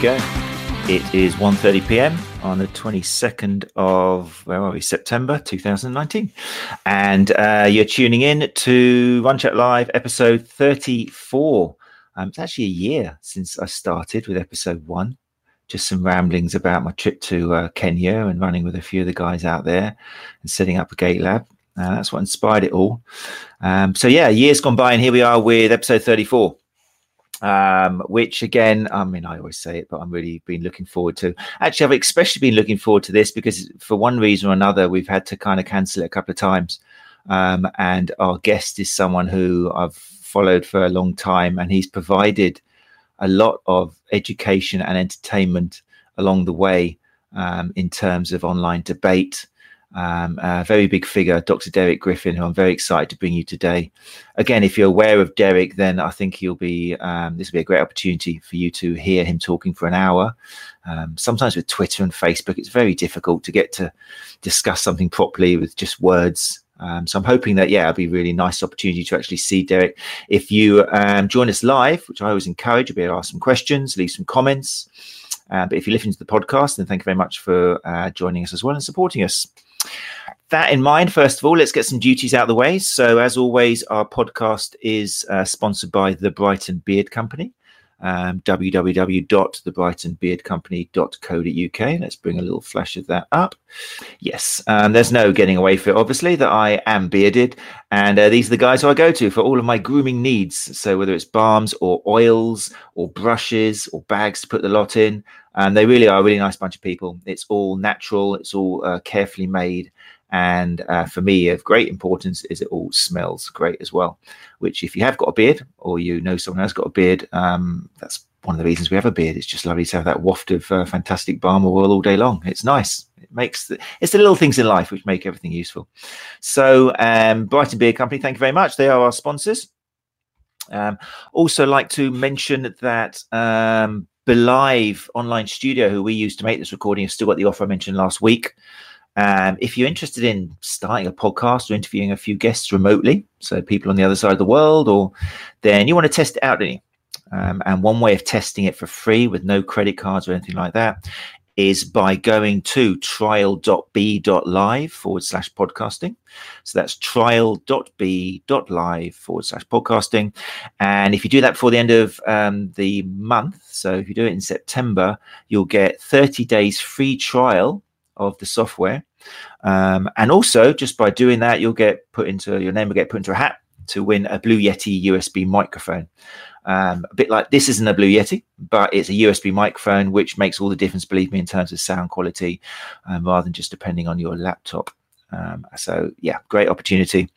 Go. It is 1.30 p.m. on the 22nd of, where are we, September 2019. And uh, you're tuning in to Run Chat Live, episode 34. Um, it's actually a year since I started with episode one. Just some ramblings about my trip to uh, Kenya and running with a few of the guys out there and setting up a gait lab. Uh, that's what inspired it all. Um, so, yeah, years gone by, and here we are with episode 34 um, which again, I mean, I always say it, but I'm really been looking forward to. Actually, I've especially been looking forward to this because for one reason or another, we've had to kind of cancel it a couple of times. Um, and our guest is someone who I've followed for a long time, and he's provided a lot of education and entertainment along the way um, in terms of online debate um, a very big figure, Dr. Derek Griffin, who I'm very excited to bring you today. Again, if you're aware of Derek, then I think he'll be um, this will be a great opportunity for you to hear him talking for an hour. Um, sometimes with Twitter and Facebook, it's very difficult to get to discuss something properly with just words. Um, so I'm hoping that yeah, it'll be a really nice opportunity to actually see Derek. If you um, join us live, which I always encourage, you'll be able to ask some questions, leave some comments. Uh, but if you listen to the podcast, then thank you very much for uh, joining us as well and supporting us that in mind, first of all, let's get some duties out of the way. So, as always, our podcast is uh, sponsored by the Brighton Beard Company. Um, www.thebrightonbeardcompany.co.uk. Let's bring a little flash of that up. Yes, um, there's no getting away from it, obviously, that I am bearded. And uh, these are the guys who I go to for all of my grooming needs. So, whether it's balms or oils or brushes or bags to put the lot in, and they really are a really nice bunch of people. It's all natural, it's all uh, carefully made. And uh, for me, of great importance is it all smells great as well. Which, if you have got a beard or you know someone else got a beard, um, that's one of the reasons we have a beard. It's just lovely to have that waft of uh, fantastic balm oil all day long. It's nice. It makes the, it's the little things in life which make everything useful. So, um, Brighton Beard Company, thank you very much. They are our sponsors. Um, also, like to mention that um, Belive Online Studio, who we use to make this recording, have still got the offer I mentioned last week. Um, if you're interested in starting a podcast or interviewing a few guests remotely, so people on the other side of the world, or then you want to test it out, don't you? Um, and one way of testing it for free with no credit cards or anything like that is by going to trial.b.live forward slash podcasting. So that's trial.b.live forward slash podcasting. And if you do that before the end of um, the month, so if you do it in September, you'll get 30 days free trial of the software. Um, and also, just by doing that, you'll get put into your name will get put into a hat to win a Blue Yeti USB microphone. Um, a bit like this isn't a Blue Yeti, but it's a USB microphone, which makes all the difference, believe me, in terms of sound quality, um, rather than just depending on your laptop. Um, so, yeah, great opportunity.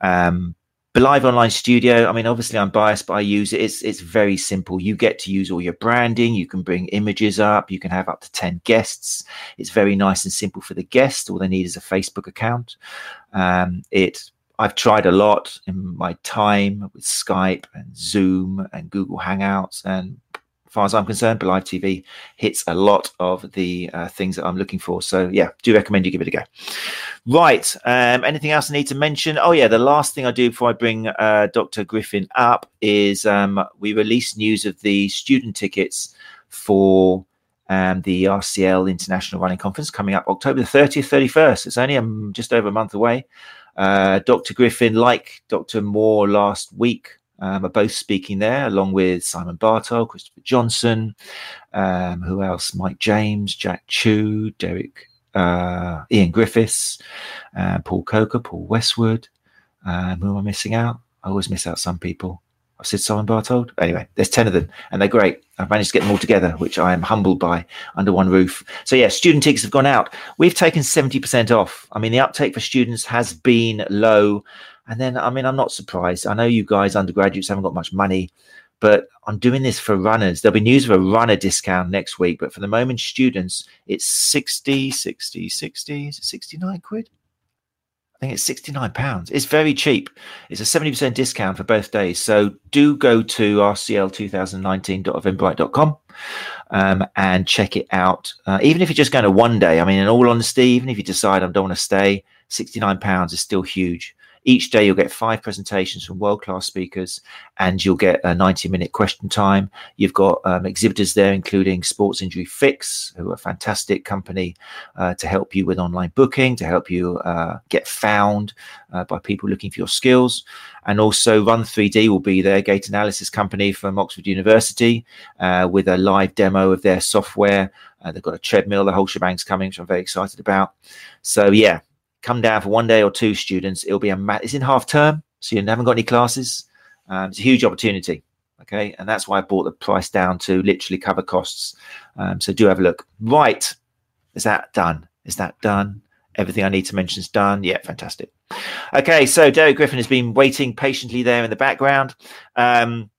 Um, Belive Online Studio. I mean, obviously, I'm biased, but I use it. It's it's very simple. You get to use all your branding. You can bring images up. You can have up to ten guests. It's very nice and simple for the guest. All they need is a Facebook account. Um, it I've tried a lot in my time with Skype and Zoom and Google Hangouts. And far as I'm concerned, Belive TV hits a lot of the uh, things that I'm looking for. So, yeah, do recommend you give it a go. Right. Um, anything else I need to mention? Oh, yeah. The last thing I do before I bring uh, Dr. Griffin up is um, we release news of the student tickets for um, the RCL International Running Conference coming up October the 30th, 31st. It's only um, just over a month away. Uh, Dr. Griffin, like Dr. Moore last week, um, are both speaking there, along with Simon Bartold, Christopher Johnson, um, who else? Mike James, Jack Chu, Derek, uh, Ian Griffiths, uh, Paul Coker, Paul Westwood. Um, who am I missing out? I always miss out some people. I've said Simon Bartold. Anyway, there's 10 of them and they're great. I've managed to get them all together, which I am humbled by under one roof. So, yeah, student tickets have gone out. We've taken 70% off. I mean, the uptake for students has been low. And then, I mean, I'm not surprised. I know you guys, undergraduates, haven't got much money, but I'm doing this for runners. There'll be news of a runner discount next week. But for the moment, students, it's 60, 60, 60, 69 quid I think it's £69. It's very cheap. It's a 70% discount for both days. So do go to rcl2019.eventbrite.com um, and check it out. Uh, even if you're just going to one day, I mean, in all honesty, even if you decide I don't want to stay, £69 is still huge. Each day you'll get five presentations from world class speakers and you'll get a 90 minute question time. You've got um, exhibitors there, including Sports Injury Fix, who are a fantastic company uh, to help you with online booking, to help you uh, get found uh, by people looking for your skills. And also, Run 3D will be their gait analysis company from Oxford University uh, with a live demo of their software. Uh, they've got a treadmill, the whole shebang's coming, which I'm very excited about. So, yeah, come down for one day or two students. It'll be a ma- it's in half term, so you haven't got any classes. Um, it's a huge opportunity. Okay, and that's why I brought the price down to literally cover costs. Um, so do have a look. Right, is that done? Is that done? Everything I need to mention is done. Yeah, fantastic. Okay, so Derek Griffin has been waiting patiently there in the background. Um,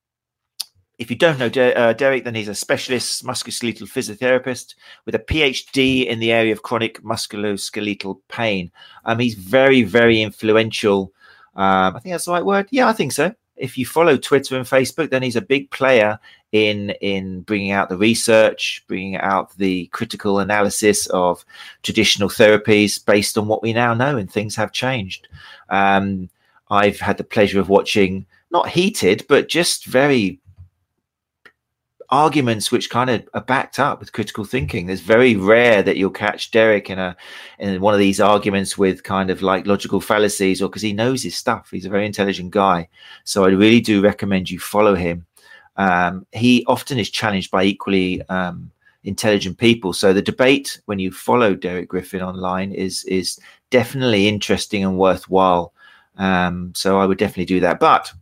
if you don't know De- uh, Derek, then he's a specialist musculoskeletal physiotherapist with a PhD in the area of chronic musculoskeletal pain. Um, he's very, very influential. Um, I think that's the right word. Yeah, I think so. If you follow Twitter and Facebook, then he's a big player in in bringing out the research, bringing out the critical analysis of traditional therapies based on what we now know, and things have changed. Um, I've had the pleasure of watching not heated, but just very arguments which kind of are backed up with critical thinking. It's very rare that you'll catch Derek in a in one of these arguments with kind of like logical fallacies or because he knows his stuff. He's a very intelligent guy. So I really do recommend you follow him. Um, he often is challenged by equally um, intelligent people. So the debate when you follow Derek Griffin online is is definitely interesting and worthwhile. Um, so I would definitely do that. But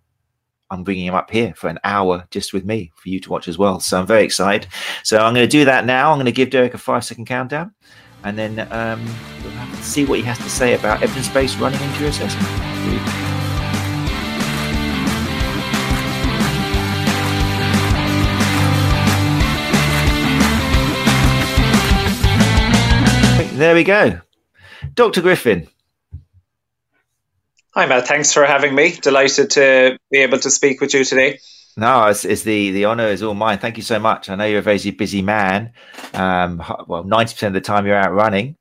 I'm bringing him up here for an hour just with me for you to watch as well. So I'm very excited. So I'm going to do that now. I'm going to give Derek a five second countdown and then um, see what he has to say about evidence based running injury assessment. There we go. Dr. Griffin, Hi, Matt. Thanks for having me. Delighted to be able to speak with you today. No, it's, it's the the honor is all mine. Thank you so much. I know you're a very busy man. Um, well, ninety percent of the time you're out running,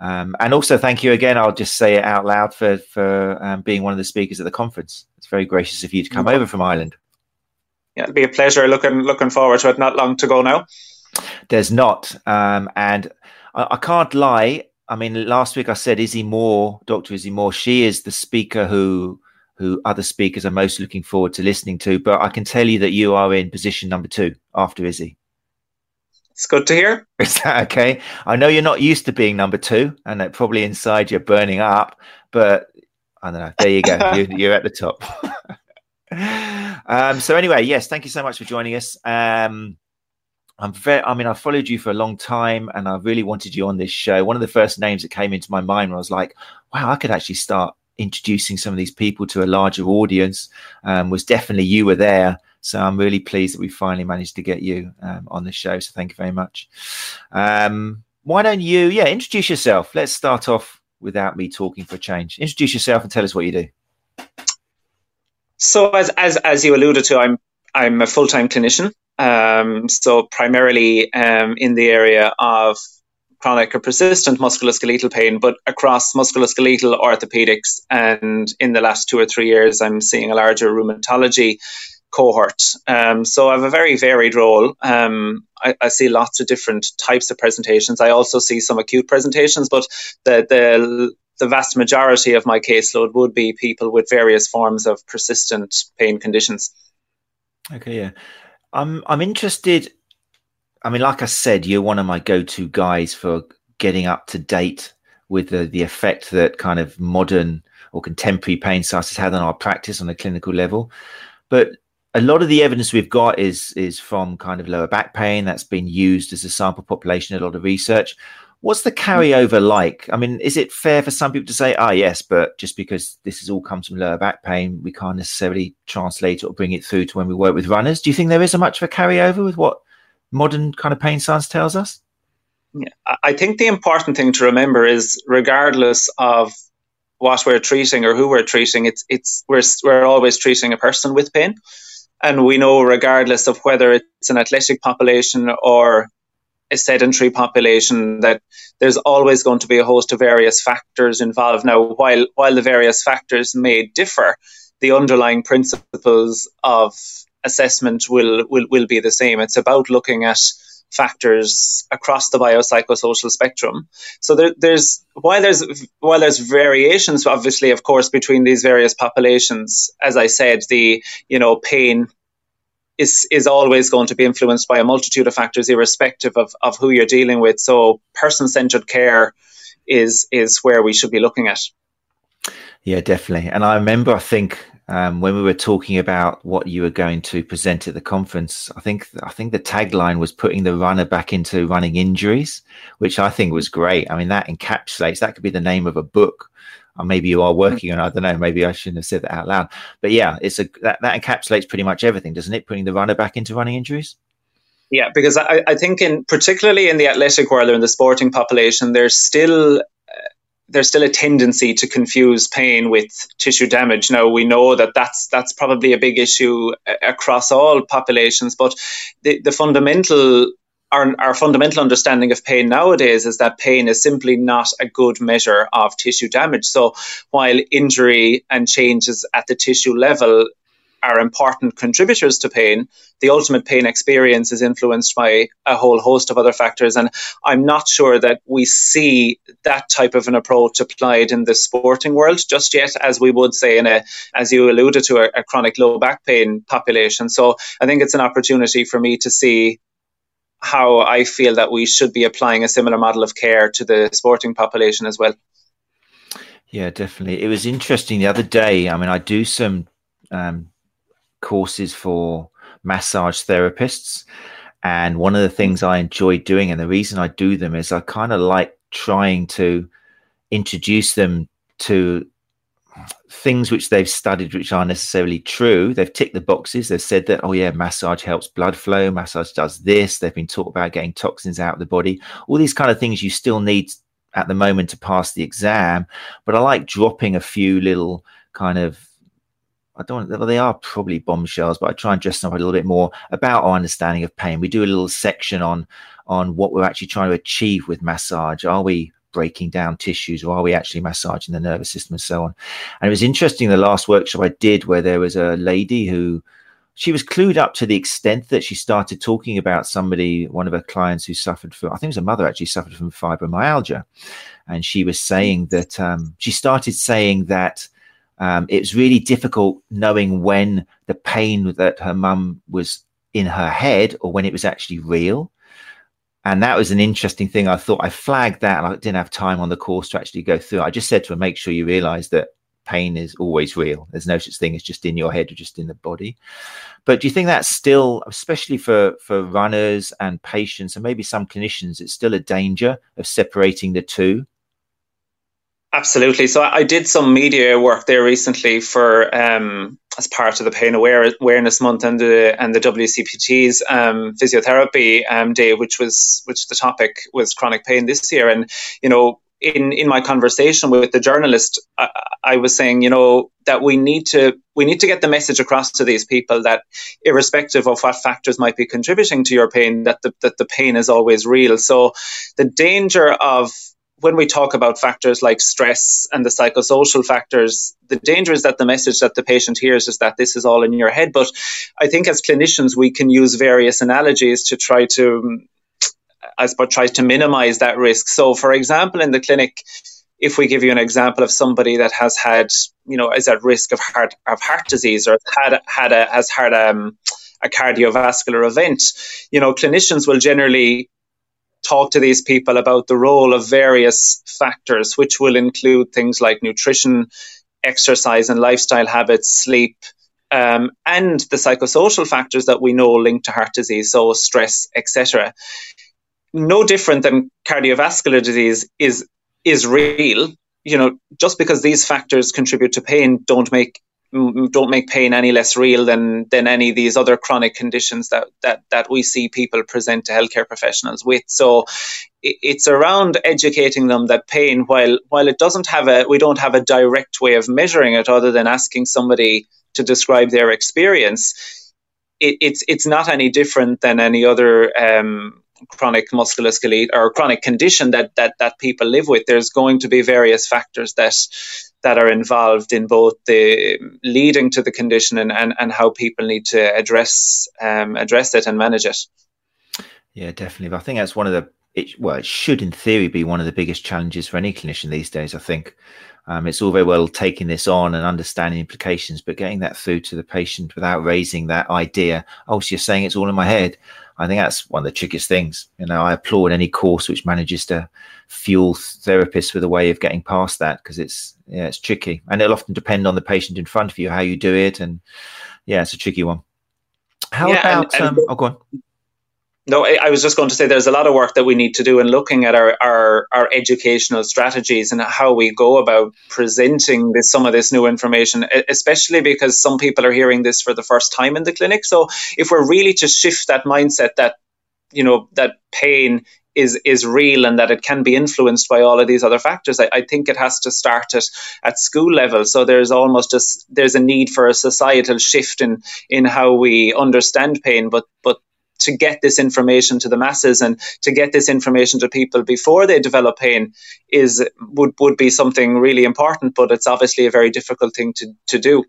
um, and also thank you again. I'll just say it out loud for for um, being one of the speakers at the conference. It's very gracious of you to come mm-hmm. over from Ireland. Yeah, it'll be a pleasure. Looking looking forward to it. Not long to go now. There's not, um, and I, I can't lie. I mean, last week I said Izzy Moore, Dr. Izzy Moore, she is the speaker who who other speakers are most looking forward to listening to. But I can tell you that you are in position number two after Izzy. It's good to hear. Is that okay? I know you're not used to being number two, and that probably inside you're burning up. But I don't know. There you go. you're, you're at the top. um, so anyway, yes, thank you so much for joining us. Um, I'm very, I mean, I followed you for a long time and I really wanted you on this show. One of the first names that came into my mind when I was like, wow, I could actually start introducing some of these people to a larger audience um, was definitely you were there. So I'm really pleased that we finally managed to get you um, on the show. So thank you very much. Um, why don't you, yeah, introduce yourself. Let's start off without me talking for a change. Introduce yourself and tell us what you do. So as as as you alluded to, I'm I'm a full time clinician. Um, so primarily um, in the area of chronic or persistent musculoskeletal pain, but across musculoskeletal orthopedics. And in the last two or three years, I'm seeing a larger rheumatology cohort. Um, so I have a very varied role. Um, I, I, see lots of different types of presentations. I also see some acute presentations, but the, the the vast majority of my caseload would be people with various forms of persistent pain conditions. Okay, yeah. I'm I'm interested. I mean, like I said, you're one of my go-to guys for getting up to date with the, the effect that kind of modern or contemporary pain science has had on our practice on a clinical level. But a lot of the evidence we've got is is from kind of lower back pain that's been used as a sample population a lot of research. What's the carryover like? I mean, is it fair for some people to say, ah, yes, but just because this has all comes from lower back pain, we can't necessarily translate or bring it through to when we work with runners? Do you think there is a much of a carryover with what modern kind of pain science tells us? Yeah, I think the important thing to remember is, regardless of what we're treating or who we're treating, it's it's we're we're always treating a person with pain, and we know regardless of whether it's an athletic population or a sedentary population that there's always going to be a host of various factors involved. Now, while while the various factors may differ, the underlying principles of assessment will will, will be the same. It's about looking at factors across the biopsychosocial spectrum. So there, there's while there's while there's variations, obviously, of course, between these various populations. As I said, the you know pain is is always going to be influenced by a multitude of factors, irrespective of, of who you're dealing with. So person centered care is is where we should be looking at. Yeah, definitely. And I remember, I think um, when we were talking about what you were going to present at the conference, I think I think the tagline was putting the runner back into running injuries, which I think was great. I mean, that encapsulates that could be the name of a book. Or maybe you are mm. working on. I don't know. Maybe I shouldn't have said that out loud. But yeah, it's a that, that encapsulates pretty much everything, doesn't it? Putting the runner back into running injuries. Yeah, because I, I think in particularly in the athletic world or in the sporting population, there's still there's still a tendency to confuse pain with tissue damage. Now we know that that's that's probably a big issue across all populations, but the, the fundamental our, our fundamental understanding of pain nowadays is that pain is simply not a good measure of tissue damage. So while injury and changes at the tissue level are important contributors to pain, the ultimate pain experience is influenced by a whole host of other factors. And I'm not sure that we see that type of an approach applied in the sporting world just yet, as we would say in a, as you alluded to, a, a chronic low back pain population. So I think it's an opportunity for me to see how I feel that we should be applying a similar model of care to the sporting population as well. Yeah, definitely. It was interesting the other day. I mean, I do some um, courses for massage therapists. And one of the things I enjoy doing, and the reason I do them is I kind of like trying to introduce them to things which they've studied which aren't necessarily true. They've ticked the boxes. They've said that, oh, yeah, massage helps blood flow. Massage does this. They've been taught about getting toxins out of the body. All these kind of things you still need at the moment to pass the exam. But I like dropping a few little kind of I don't. Well, they are probably bombshells, but I try and dress them up a little bit more about our understanding of pain. We do a little section on on what we're actually trying to achieve with massage. Are we breaking down tissues, or are we actually massaging the nervous system, and so on? And it was interesting the last workshop I did where there was a lady who she was clued up to the extent that she started talking about somebody, one of her clients who suffered from, I think it was a mother actually suffered from fibromyalgia. And she was saying that um, she started saying that um, it was really difficult knowing when the pain that her mum was in her head or when it was actually real. And that was an interesting thing. I thought I flagged that and I didn't have time on the course to actually go through. I just said to her, make sure you realize that pain is always real. There's no such thing as just in your head or just in the body. But do you think that's still, especially for, for runners and patients and maybe some clinicians, it's still a danger of separating the two? Absolutely. So I did some media work there recently for um, as part of the Pain Aware- Awareness Month and the and the WCPT's um, physiotherapy um, day, which was which the topic was chronic pain this year. And you know, in in my conversation with the journalist, I, I was saying, you know, that we need to we need to get the message across to these people that irrespective of what factors might be contributing to your pain, that the that the pain is always real. So the danger of when we talk about factors like stress and the psychosocial factors, the danger is that the message that the patient hears is that this is all in your head. But I think as clinicians, we can use various analogies to try to, as suppose, try to minimize that risk. So, for example, in the clinic, if we give you an example of somebody that has had, you know, is at risk of heart of heart disease or had had a has had um, a cardiovascular event, you know, clinicians will generally talk to these people about the role of various factors, which will include things like nutrition, exercise and lifestyle habits, sleep, um, and the psychosocial factors that we know link to heart disease, so stress, etc. No different than cardiovascular disease is is real. You know, just because these factors contribute to pain, don't make don't make pain any less real than than any of these other chronic conditions that that that we see people present to healthcare professionals with. So it's around educating them that pain, while while it doesn't have a we don't have a direct way of measuring it other than asking somebody to describe their experience. It, it's it's not any different than any other um, chronic musculoskeletal or chronic condition that, that that people live with, there's going to be various factors that that are involved in both the leading to the condition and, and, and how people need to address um, address it and manage it. Yeah, definitely. But I think that's one of the it, well, it should in theory be one of the biggest challenges for any clinician these days. I think um, it's all very well taking this on and understanding implications, but getting that through to the patient without raising that idea. Oh, so you're saying it's all in my head. I think that's one of the trickiest things. You know, I applaud any course which manages to fuel therapists with a way of getting past that because it's yeah, it's tricky, and it'll often depend on the patient in front of you how you do it, and yeah, it's a tricky one. How yeah, about? And, and um, oh, go on. No, I was just going to say there's a lot of work that we need to do in looking at our, our, our educational strategies and how we go about presenting this, some of this new information, especially because some people are hearing this for the first time in the clinic. So if we're really to shift that mindset that, you know, that pain is is real and that it can be influenced by all of these other factors. I, I, think it has to start at, at school level. So there's almost a there's a need for a societal shift in in how we understand pain, but but to get this information to the masses and to get this information to people before they develop pain is would, would be something really important but it's obviously a very difficult thing to, to do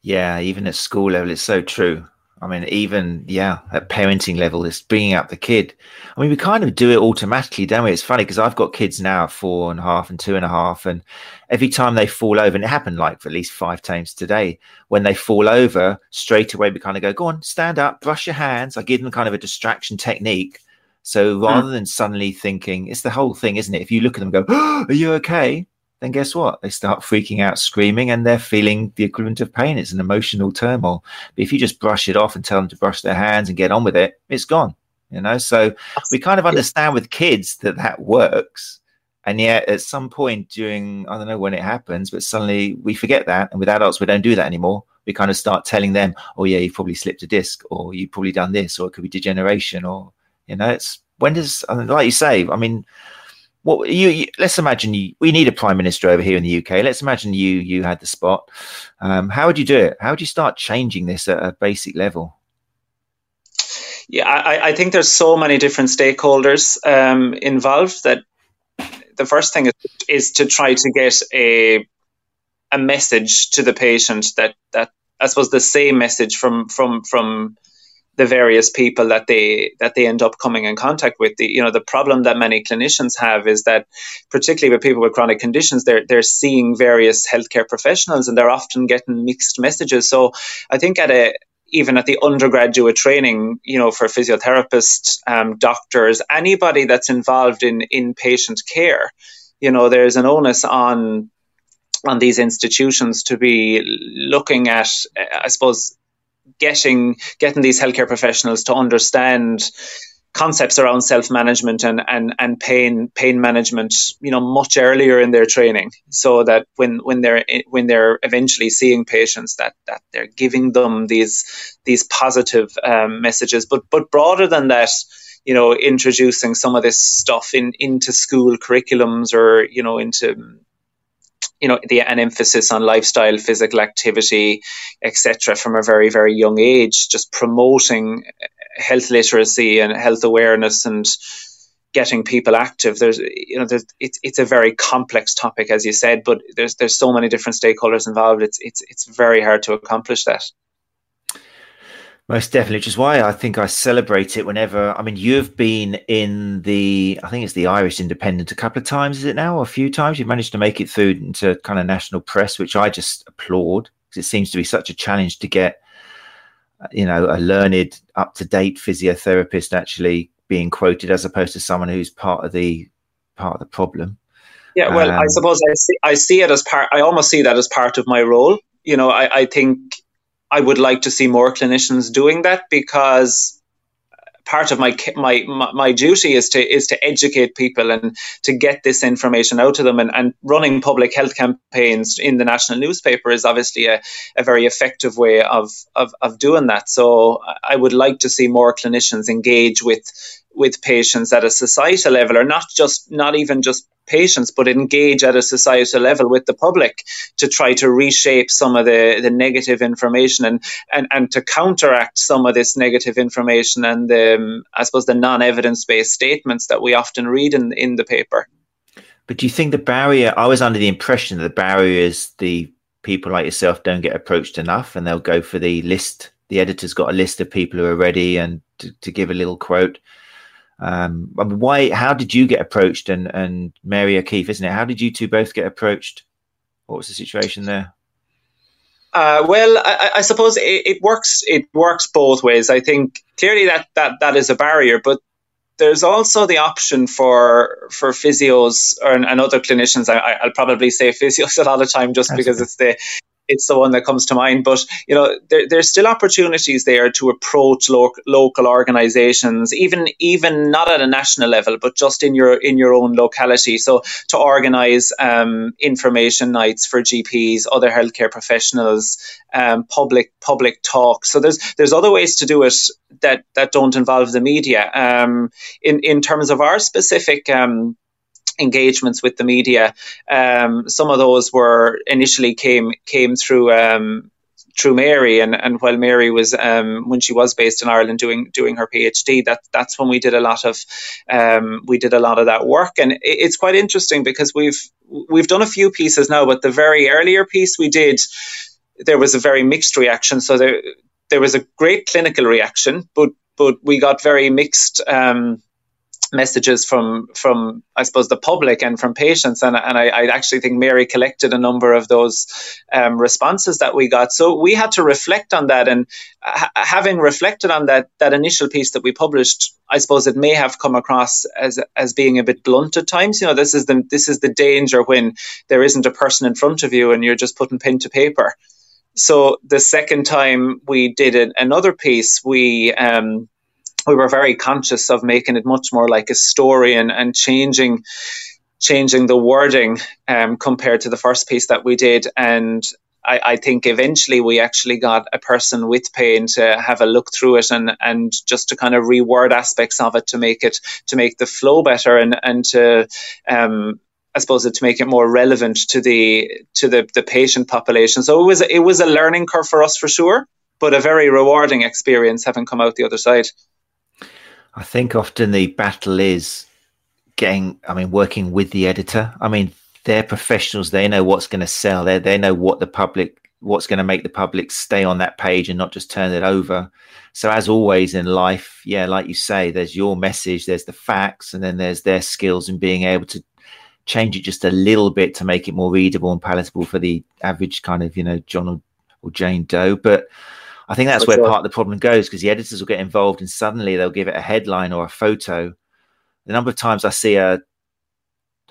yeah even at school level it's so true I mean, even yeah, at parenting level, it's bringing up the kid. I mean, we kind of do it automatically, don't we? It's funny because I've got kids now, four and a half and two and a half, and every time they fall over, and it happened like for at least five times today, when they fall over, straight away we kind of go, "Go on, stand up, brush your hands." I give them kind of a distraction technique. So hmm. rather mm. than suddenly thinking, it's the whole thing, isn't it? If you look at them, go, oh, "Are you okay?" Then guess what? They start freaking out, screaming, and they're feeling the equivalent of pain. It's an emotional turmoil. But if you just brush it off and tell them to brush their hands and get on with it, it's gone. You know, so we kind of understand with kids that that works. And yet, at some point during, I don't know when it happens, but suddenly we forget that. And with adults, we don't do that anymore. We kind of start telling them, oh, yeah, you've probably slipped a disc, or you've probably done this, or it could be degeneration, or, you know, it's when does, like you say, I mean, what you, you, let's imagine you we need a prime minister over here in the UK. Let's imagine you you had the spot. Um, how would you do it? How would you start changing this at a basic level? Yeah, I, I think there's so many different stakeholders um, involved that the first thing is, is to try to get a a message to the patient that that I suppose the same message from from from the various people that they that they end up coming in contact with. The you know the problem that many clinicians have is that particularly with people with chronic conditions, they're they're seeing various healthcare professionals and they're often getting mixed messages. So I think at a even at the undergraduate training, you know, for physiotherapists, um, doctors, anybody that's involved in in patient care, you know, there's an onus on on these institutions to be looking at, I suppose, getting getting these healthcare professionals to understand concepts around self management and, and, and pain pain management you know much earlier in their training so that when when they're when they're eventually seeing patients that that they're giving them these these positive um, messages. But but broader than that you know introducing some of this stuff in into school curriculums or you know into you know the an emphasis on lifestyle, physical activity, etc. from a very very young age, just promoting health literacy and health awareness and getting people active. There's you know there's, it's it's a very complex topic as you said, but there's there's so many different stakeholders involved. It's it's it's very hard to accomplish that. Most definitely, which is why I think I celebrate it whenever. I mean, you've been in the, I think it's the Irish Independent a couple of times, is it now? Or a few times. You've managed to make it through into kind of national press, which I just applaud because it seems to be such a challenge to get, you know, a learned, up to date physiotherapist actually being quoted as opposed to someone who's part of the part of the problem. Yeah, well, um, I suppose I see, I see it as part. I almost see that as part of my role. You know, I, I think I would like to see more clinicians doing that because part of my, my my duty is to is to educate people and to get this information out to them. And, and running public health campaigns in the national newspaper is obviously a, a very effective way of, of of doing that. So I would like to see more clinicians engage with with patients at a societal level or not just not even just patients, but engage at a societal level with the public to try to reshape some of the, the negative information and, and, and to counteract some of this negative information and the, um, I suppose the non-evidence based statements that we often read in, in the paper. But do you think the barrier, I was under the impression that the barrier is the people like yourself don't get approached enough and they'll go for the list. The editor's got a list of people who are ready and to, to give a little quote. Um, why? How did you get approached? And and Mary O'Keeffe, isn't it? How did you two both get approached? What was the situation there? Uh, well, I, I suppose it, it, works. It works both ways. I think clearly that that that is a barrier, but there's also the option for for physios or, and other clinicians. I, will probably say physios a lot of time just That's because it's the it's the one that comes to mind. But you know, there, there's still opportunities there to approach lo- local organisations, even even not at a national level, but just in your in your own locality. So to organise um, information nights for GPs, other healthcare professionals, um, public public talk. So there's there's other ways to do it that that don't involve the media. Um, in in terms of our specific um, engagements with the media. Um, some of those were initially came came through um, through Mary, and, and while Mary was um, when she was based in Ireland doing doing her PhD, that that's when we did a lot of um, we did a lot of that work, and it, it's quite interesting because we've we've done a few pieces now, but the very earlier piece we did, there was a very mixed reaction. So there there was a great clinical reaction, but but we got very mixed. Um, messages from from I suppose the public and from patients, and and I, I actually think Mary collected a number of those um, responses that we got. So we had to reflect on that, and ha- having reflected on that that initial piece that we published, I suppose it may have come across as as being a bit blunt at times. You know, this is the this is the danger when there isn't a person in front of you and you're just putting pen to paper. So the second time we did an, another piece, we um, we were very conscious of making it much more like a story and, and changing changing the wording um, compared to the first piece that we did and I, I, think eventually we actually got a person with pain to have a look through it and, and just to kind of reword aspects of it to make it to make the flow better and and to um, I suppose to make it more relevant to the to the, the patient population. So it was it was a learning curve for us for sure, but a very rewarding experience having come out the other side. I think often the battle is getting, I mean, working with the editor. I mean, they're professionals. They know what's going to sell. They they know what the public, what's going to make the public stay on that page and not just turn it over. So as always in life, yeah, like you say, there's your message, there's the facts, and then there's their skills in being able to change it just a little bit to make it more readable and palatable for the average kind of, you know, John or, or Jane Doe. But I think that's For where sure. part of the problem goes because the editors will get involved and suddenly they'll give it a headline or a photo. The number of times I see a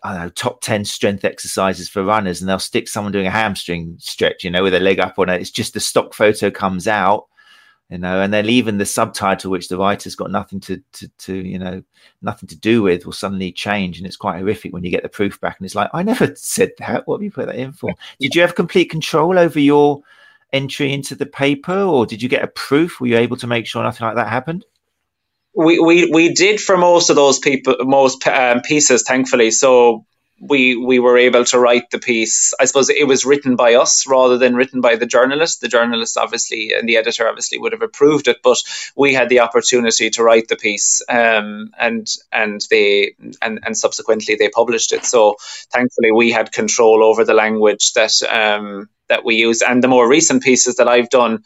I don't know, top 10 strength exercises for runners, and they'll stick someone doing a hamstring stretch, you know, with a leg up on it. It's just the stock photo comes out, you know, and then even the subtitle, which the writer's got nothing to, to, to, you know, nothing to do with, will suddenly change. And it's quite horrific when you get the proof back. And it's like, I never said that. What have you put that in for? Did you have complete control over your entry into the paper, or did you get a proof? Were you able to make sure nothing like that happened? We we, we did for most of those people, most um, pieces, thankfully. So we we were able to write the piece. I suppose it was written by us rather than written by the journalist. The journalist obviously and the editor obviously would have approved it, but we had the opportunity to write the piece, um, and and they and and subsequently they published it. So thankfully we had control over the language that um, that we use. And the more recent pieces that I've done,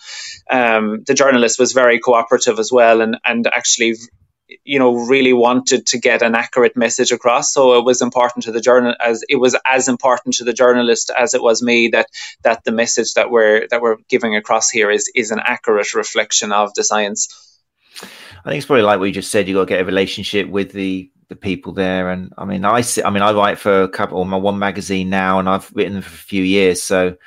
um, the journalist was very cooperative as well, and and actually you know really wanted to get an accurate message across. So it was important to the journal as it was as important to the journalist as it was me that that the message that we're that we're giving across here is is an accurate reflection of the science. I think it's probably like we just said you got to get a relationship with the the people there. And i mean i see, i mean i write for a couple or my one magazine now and i've written for a few years. So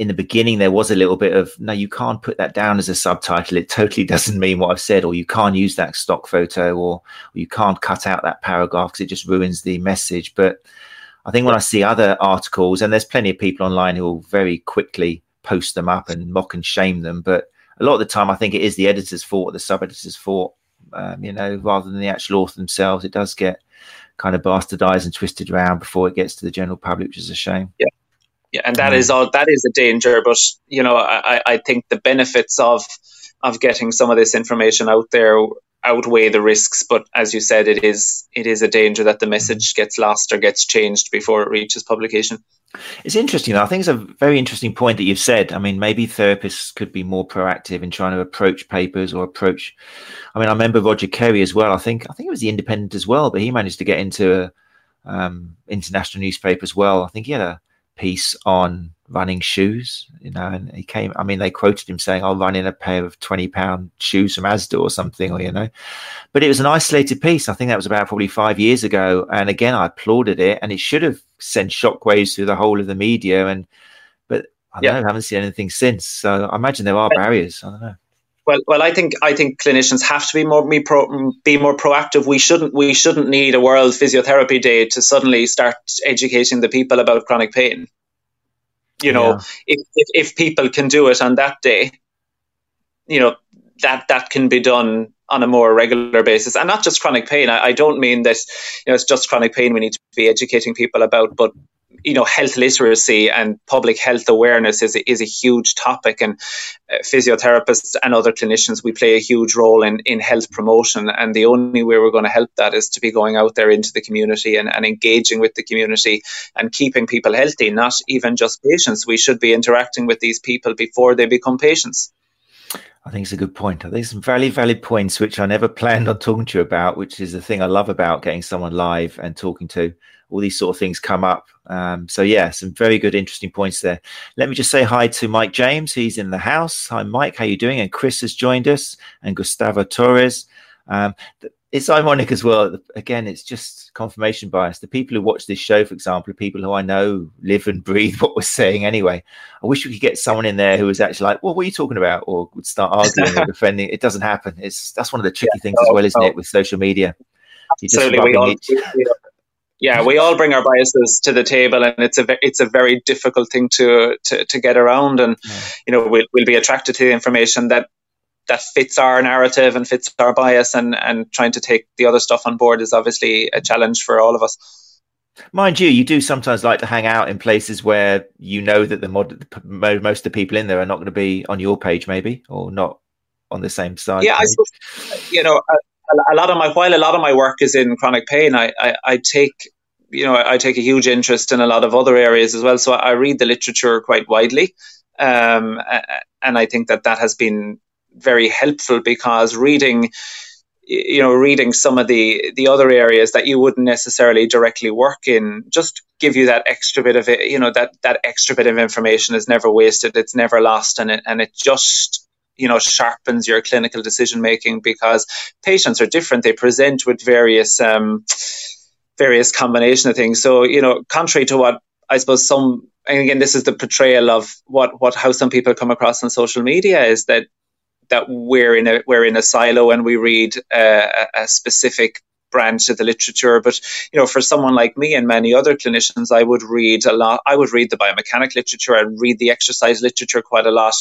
in the beginning there was a little bit of no you can't put that down as a subtitle it totally doesn't mean what i've said or you can't use that stock photo or, or you can't cut out that paragraph because it just ruins the message but i think when i see other articles and there's plenty of people online who will very quickly post them up and mock and shame them but a lot of the time i think it is the editor's fault the sub editor's fault um, you know rather than the actual author themselves it does get kind of bastardized and twisted around before it gets to the general public, which is a shame. Yeah. Yeah, and that mm. is all. That is a danger, but you know, I, I think the benefits of of getting some of this information out there outweigh the risks. But as you said, it is it is a danger that the message gets lost or gets changed before it reaches publication. It's interesting. Though. I think it's a very interesting point that you've said. I mean, maybe therapists could be more proactive in trying to approach papers or approach. I mean, I remember Roger Kerry as well. I think I think it was the Independent as well, but he managed to get into a um, international newspaper as well. I think he had a piece on running shoes, you know, and he came, I mean, they quoted him saying, I'll run in a pair of 20 pound shoes from Asda or something, or, you know, but it was an isolated piece. I think that was about probably five years ago. And again, I applauded it and it should have sent shockwaves through the whole of the media. And, but I don't yeah. know, I haven't seen anything since. So I imagine there are barriers. I don't know. Well, well, I think I think clinicians have to be more be, pro, be more proactive. We shouldn't we shouldn't need a World Physiotherapy Day to suddenly start educating the people about chronic pain. You know, yeah. if, if if people can do it on that day, you know that that can be done on a more regular basis, and not just chronic pain. I, I don't mean that you know it's just chronic pain we need to be educating people about, but you know, health literacy and public health awareness is a, is a huge topic, and uh, physiotherapists and other clinicians we play a huge role in in health promotion. And the only way we're going to help that is to be going out there into the community and, and engaging with the community and keeping people healthy, not even just patients. We should be interacting with these people before they become patients. I think it's a good point. I think some very valid points which I never planned on talking to you about, which is the thing I love about getting someone live and talking to all these sort of things come up. Um, so yeah, some very good, interesting points there. Let me just say hi to Mike James. He's in the house. Hi, Mike. How you doing? And Chris has joined us, and Gustavo Torres. Um, it's ironic as well. Again, it's just confirmation bias. The people who watch this show, for example, are people who I know live and breathe what we're saying anyway. I wish we could get someone in there who was actually like, "Well, what are you talking about?" or would start arguing or defending. It doesn't happen. It's that's one of the tricky yeah, things as well, isn't it, with social media? You're just Absolutely. We all, yeah, we all bring our biases to the table, and it's a it's a very difficult thing to to, to get around. And yeah. you know, we'll, we'll be attracted to the information that that fits our narrative and fits our bias, and and trying to take the other stuff on board is obviously a challenge for all of us. Mind you, you do sometimes like to hang out in places where you know that the mod, most of the people in there are not going to be on your page, maybe, or not on the same side. Yeah, I suppose, you know, uh, a lot of my while a lot of my work is in chronic pain, I, I, I take you know I, take a huge interest in a lot of other areas as well. So I read the literature quite widely, um, and I think that that has been very helpful because reading you know reading some of the the other areas that you wouldn't necessarily directly work in just give you that extra bit of it you know that that extra bit of information is never wasted it's never lost and it and it just you know sharpens your clinical decision making because patients are different. They present with various um, various combination of things. So you know, contrary to what I suppose some and again this is the portrayal of what what how some people come across on social media is that that we're in a we're in a silo and we read uh, a specific branch of the literature. But you know, for someone like me and many other clinicians, I would read a lot. I would read the biomechanic literature. I read the exercise literature quite a lot,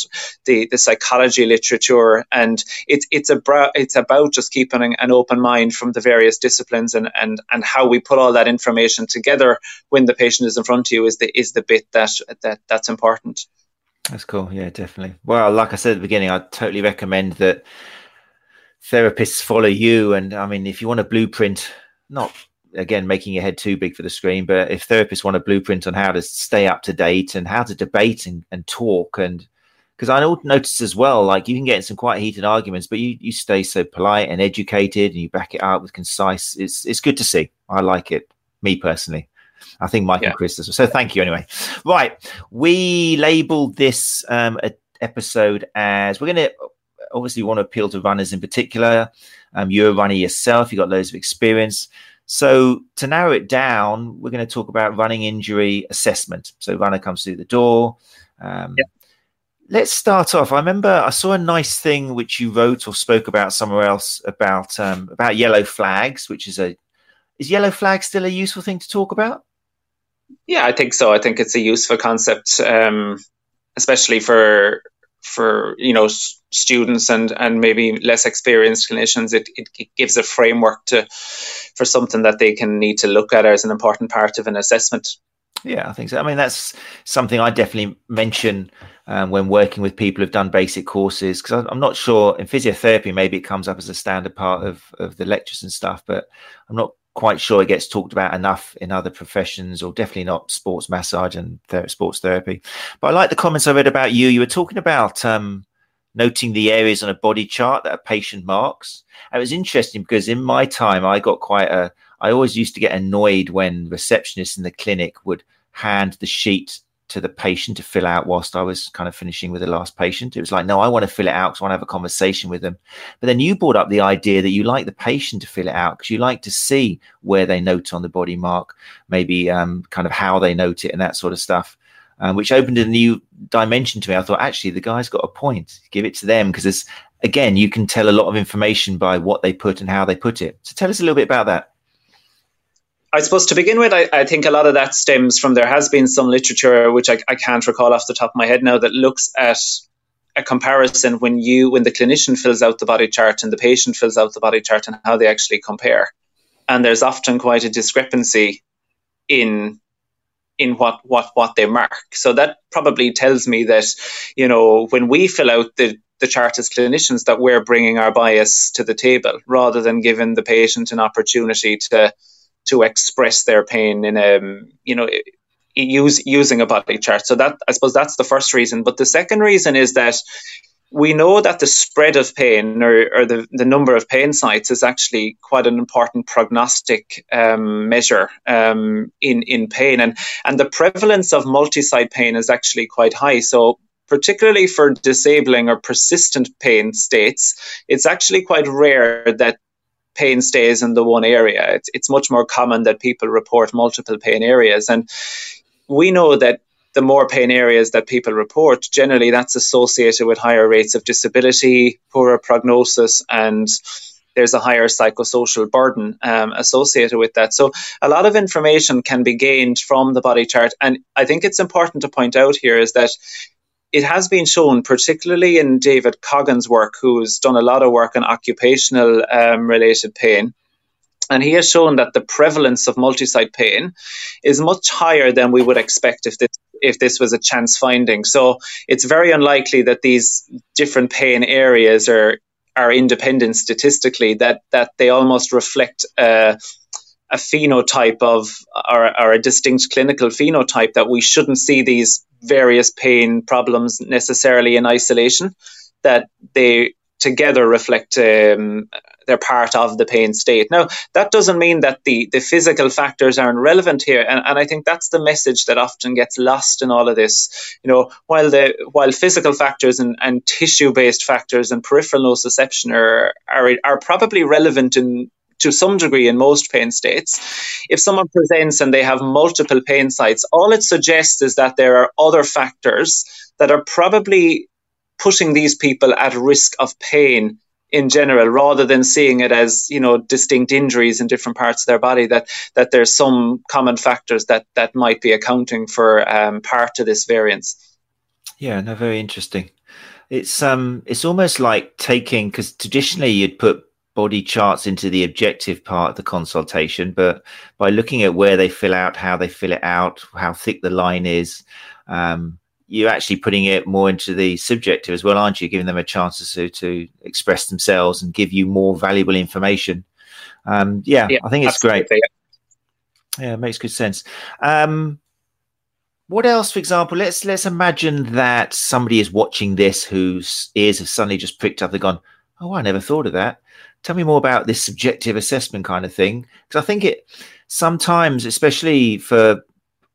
the the psychology literature, and it's it's a it's about just keeping an open mind from the various disciplines and and and how we put all that information together when the patient is in front of you is the is the bit that that that's important. That's cool. Yeah, definitely. Well, like I said at the beginning, I totally recommend that therapists follow you. And I mean, if you want a blueprint, not again making your head too big for the screen, but if therapists want a blueprint on how to stay up to date and how to debate and, and talk and because I noticed as well, like you can get in some quite heated arguments, but you, you stay so polite and educated and you back it up with concise. It's it's good to see. I like it, me personally. I think Mike yeah. and Chris. Does. So thank you anyway. Right, we labeled this um, episode as we're going to obviously want to appeal to runners in particular. Um, you're a runner yourself, you've got loads of experience. So, to narrow it down, we're going to talk about running injury assessment. So, runner comes through the door. Um, yeah. Let's start off. I remember I saw a nice thing which you wrote or spoke about somewhere else about um, about yellow flags, which is a is yellow flag still a useful thing to talk about? Yeah, I think so. I think it's a useful concept, um, especially for for you know s- students and and maybe less experienced clinicians it, it, it, gives a framework to for something that they can need to look at as an important part of an assessment. Yeah i think so. I mean that's something i definitely mention um, when working with people who've done basic courses because i'm not sure in physiotherapy maybe it comes up as a standard part of of the lectures and stuff but i'm not quite sure it gets talked about enough in other professions, or definitely not sports massage and ther- sports therapy. But I like the comments I read about you. You were talking about um, noting the areas on a body chart that a patient marks. And it was interesting because in my time, I got quite a. I always used to get annoyed when receptionists in the clinic would hand the sheet to the patient to fill out whilst I was kind of finishing with the last patient. It was like, no, I want to fill it out because I want to have a conversation with them. But then you brought up the idea that you like the patient to fill it out because you like to see where they note on the body mark, maybe um, kind of how they note it and that sort of stuff. Um, which opened a new dimension to me. I thought, actually, the guy's got a point. Give it to them because, again, you can tell a lot of information by what they put and how they put it. So, tell us a little bit about that. I suppose to begin with, I, I, think a lot of that stems from there has been some literature which I, I, can't recall off the top of my head now that looks at a comparison when you when the clinician fills out the body chart and the patient fills out the body chart and how they actually compare. And there's often quite a discrepancy in in what what what they mark. So that probably tells me that you know when we fill out the the chart as clinicians that we're bringing our bias to the table rather than giving the patient an opportunity to to express their pain in a you know use using a body chart. So that I suppose that's the first reason. But the second reason is that we know that the spread of pain or, or the, the number of pain sites is actually quite an important prognostic um, measure um, in, in pain. And, and the prevalence of multi site pain is actually quite high. So, particularly for disabling or persistent pain states, it's actually quite rare that pain stays in the one area. It's, it's much more common that people report multiple pain areas. And we know that the more pain areas that people report, generally that's associated with higher rates of disability, poorer prognosis, and there's a higher psychosocial burden um, associated with that. So, a lot of information can be gained from the body chart. And I think it's important to point out here is that it has been shown, particularly in David Coggon's work, who's done a lot of work on occupational um, related pain. And he has shown that the prevalence of multi-site pain is much higher than we would expect if this if this was a chance finding. So it's very unlikely that these different pain areas are are independent statistically. That that they almost reflect uh, a phenotype of or, or a distinct clinical phenotype that we shouldn't see these various pain problems necessarily in isolation that they together reflect um, they're part of the pain state. Now, that doesn't mean that the, the physical factors aren't relevant here, and, and I think that's the message that often gets lost in all of this. You know, while the while physical factors and, and tissue based factors and peripheral nociception are, are are probably relevant in to some degree in most pain states. If someone presents and they have multiple pain sites, all it suggests is that there are other factors that are probably putting these people at risk of pain in general rather than seeing it as you know distinct injuries in different parts of their body that that there's some common factors that that might be accounting for um, part of this variance yeah no very interesting it's um it's almost like taking because traditionally you'd put body charts into the objective part of the consultation, but by looking at where they fill out, how they fill it out, how thick the line is, um, you're actually putting it more into the subjective as well, aren't you? Giving them a chance to to express themselves and give you more valuable information. Um, yeah, yeah, I think it's great. Yeah, it makes good sense. Um, what else, for example? Let's let's imagine that somebody is watching this whose ears have suddenly just pricked up. They've gone, "Oh, I never thought of that." Tell me more about this subjective assessment kind of thing because i think it sometimes especially for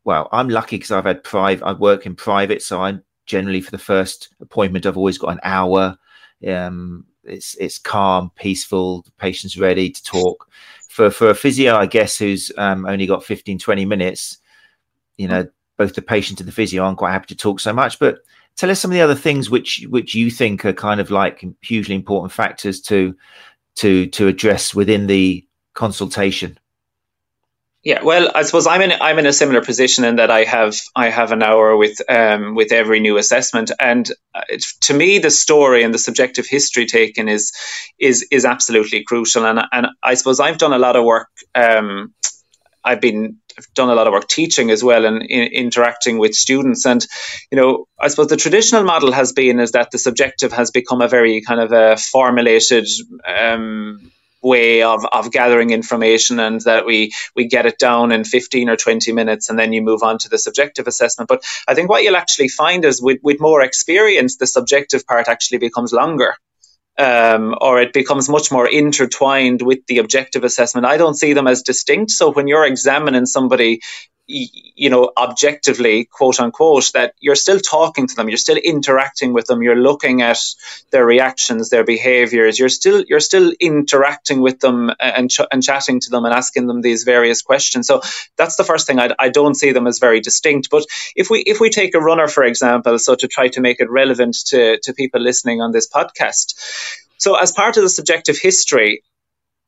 well i'm lucky because i've had private i work in private so i'm generally for the first appointment i've always got an hour. Um, it's it's calm peaceful the patient's ready to talk. For for a physio i guess who's um, only got 15 20 minutes you know both the patient and the physio aren't quite happy to talk so much. But tell us some of the other things which which you think are kind of like hugely important factors to to to address within the consultation? Yeah, well, I suppose I'm in I'm in a similar position in that I have I have an hour with um, with every new assessment, and uh, to me, the story and the subjective history taken is is is absolutely crucial. And and I suppose I've done a lot of work. Um, I've been I've done a lot of work teaching as well and in, interacting with students. And you know, I suppose the traditional model has been is that the subjective has become a very kind of a formulated. Um, way of, of gathering information and that we we get it down in 15 or 20 minutes and then you move on to the subjective assessment but i think what you'll actually find is with, with more experience the subjective part actually becomes longer um, or it becomes much more intertwined with the objective assessment. I don't see them as distinct. So when you're examining somebody you know, objectively, quote unquote, that you're still talking to them, you're still interacting with them, you're looking at their reactions, their behaviors, you're still you're still interacting with them and ch- and chatting to them and asking them these various questions. So that's the first thing. I, I don't see them as very distinct. But if we if we take a runner, for example, so to try to make it relevant to to people listening on this podcast. So as part of the subjective history,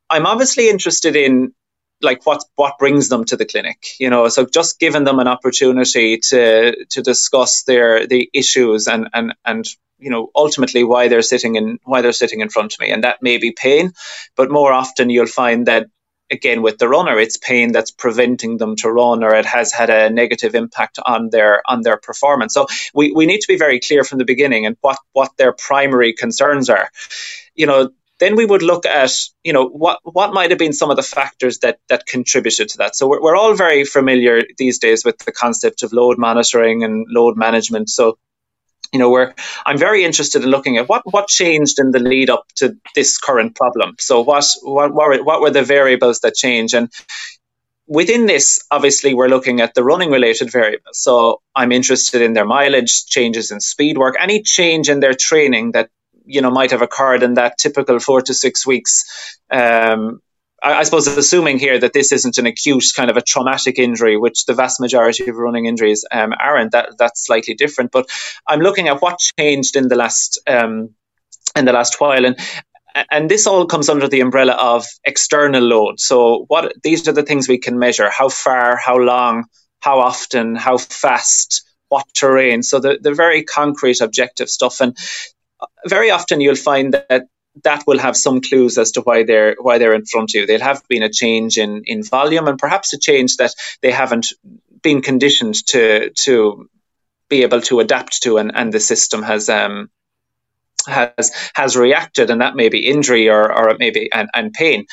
I'm obviously interested in like what what brings them to the clinic you know? So just giving them an opportunity to to discuss their the issues and and and you know ultimately why they're sitting in why they're sitting in front of me. And that may be pain but more often you'll find that again with the runner it's pain that's preventing them to run or it has had a negative impact on their on their performance. So we, we need to be very clear from the beginning and what what their primary concerns are. You know then we would look at you know what what might have been some of the factors that that contributed to that. So we're, we're all very familiar these days with the concept of load monitoring and load management. So you know where i'm very interested in looking at what what changed in the lead up to this current problem. So what what what were, what were the variables that changed? And within this obviously we're looking at the running related variables. So i'm interested in their mileage changes in speed work any change in their training that you know might have occurred in that typical four to six weeks. Um, I, I, suppose assuming here that this isn't an acute kind of a traumatic injury, which the vast majority of running injuries um, aren't. That that's slightly different. But I'm looking at what changed in the last um, in the last while, and and this all comes under the umbrella of external load. So what these are the things we can measure: how far, how long, how often, how fast, what terrain. So the, the very concrete objective stuff. And very often you'll find that that will have some clues as to why they're why they're in front of you. They'll have been a change in in volume and perhaps a change that they haven't been conditioned to to be able to adapt to, and, and the system has um has has reacted, and that may be injury or or it may be and, and pain.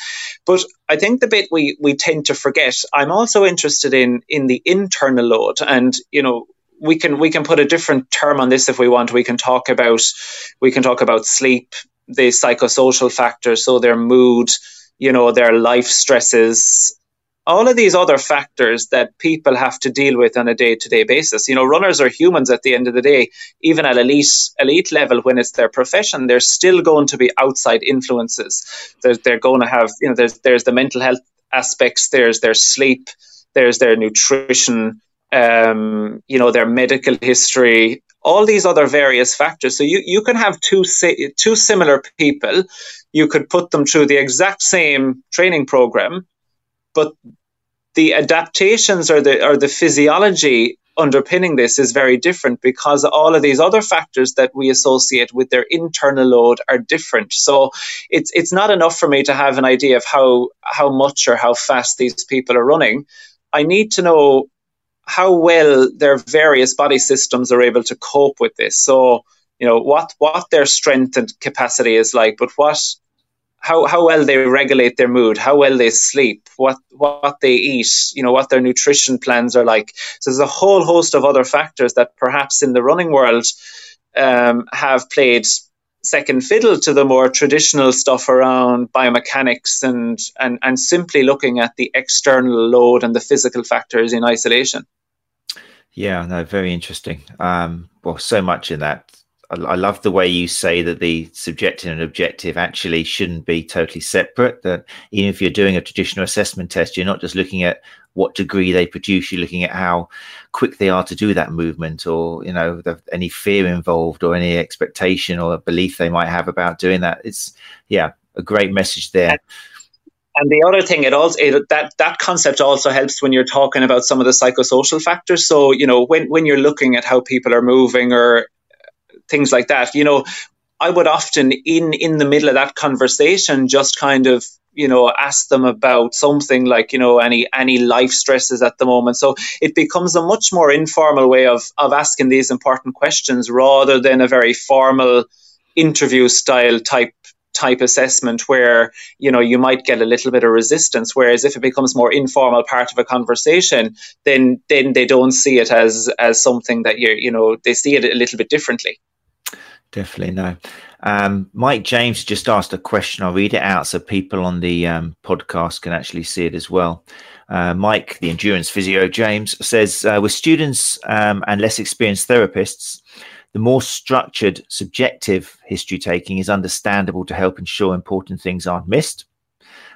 But I think the bit we we tend to forget. I'm also interested in in the internal load, and you know we can we can put a different term on this if we want. We can talk about we can talk about sleep, the psychosocial factors, so their mood, you know, their life stresses, all of these other factors that people have to deal with on a day to day basis. You know, runners are humans at the end of the day, even at elite elite level when it's their profession, there's still going to be outside influences. They're, they're going to have, you know, there's there's the mental health aspects, there's their sleep, there's their nutrition, um, you know, their medical history, all these other various factors. So you, you can have two two similar people. You could put them through the exact same training program, but the adaptations or the or the physiology underpinning this is very different because all of these other factors that we associate with their internal load are different. So it's it's not enough for me to have an idea of how how much or how fast these people are running. I need to know how well their various body systems are able to cope with this. So, you know, what what their strength and capacity is like, but what how how well they regulate their mood, how well they sleep, what what they eat, you know, what their nutrition plans are like. So there's a whole host of other factors that perhaps in the running world um, have played second fiddle to the more traditional stuff around biomechanics and, and, and simply looking at the external load and the physical factors in isolation. Yeah, no, very interesting. Um, well, so much in that. I, I, love the way you say that the subjective and objective actually shouldn't be totally separate. That even if you're doing a traditional assessment test, you're not just looking at what degree they produce. You're looking at how quick they are to do that movement, or you know, the, any fear involved, or any expectation or belief they might have about doing that. It's yeah, a great message there. and the other thing, it also it, that that concept also helps when you're talking about some of the psychosocial factors. So you know when when you're looking at how people are moving or things like that, you know, I would often in in the middle of that conversation just kind of you know ask them about something like you know any any life stresses at the moment. So it becomes a much more informal way of of asking these important questions rather than a very formal interview style type type assessment where you know you might get a little bit of resistance. Whereas if it becomes more informal part of a conversation then then they don't see it as as something that you you know they see it a little bit differently definitely no um, mike james just asked a question i'll read it out so people on the um, podcast can actually see it as well uh, mike the endurance physio james says uh, with students um, and less experienced therapists the more structured, subjective history taking is understandable to help ensure important things aren't missed.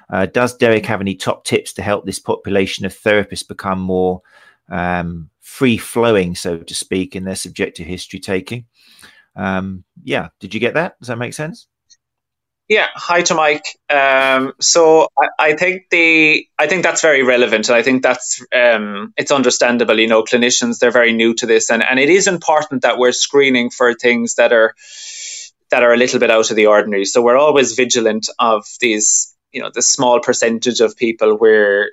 Uh, does Derek have any top tips to help this population of therapists become more um, free flowing, so to speak, in their subjective history taking? Um, yeah, did you get that? Does that make sense? Yeah, hi to Mike. Um, so I, I, think the I think that's very relevant, and I think that's um, it's understandable. You know, clinicians they're very new to this, and, and it is important that we're screening for things that are that are a little bit out of the ordinary. So we're always vigilant of these, you know, the small percentage of people where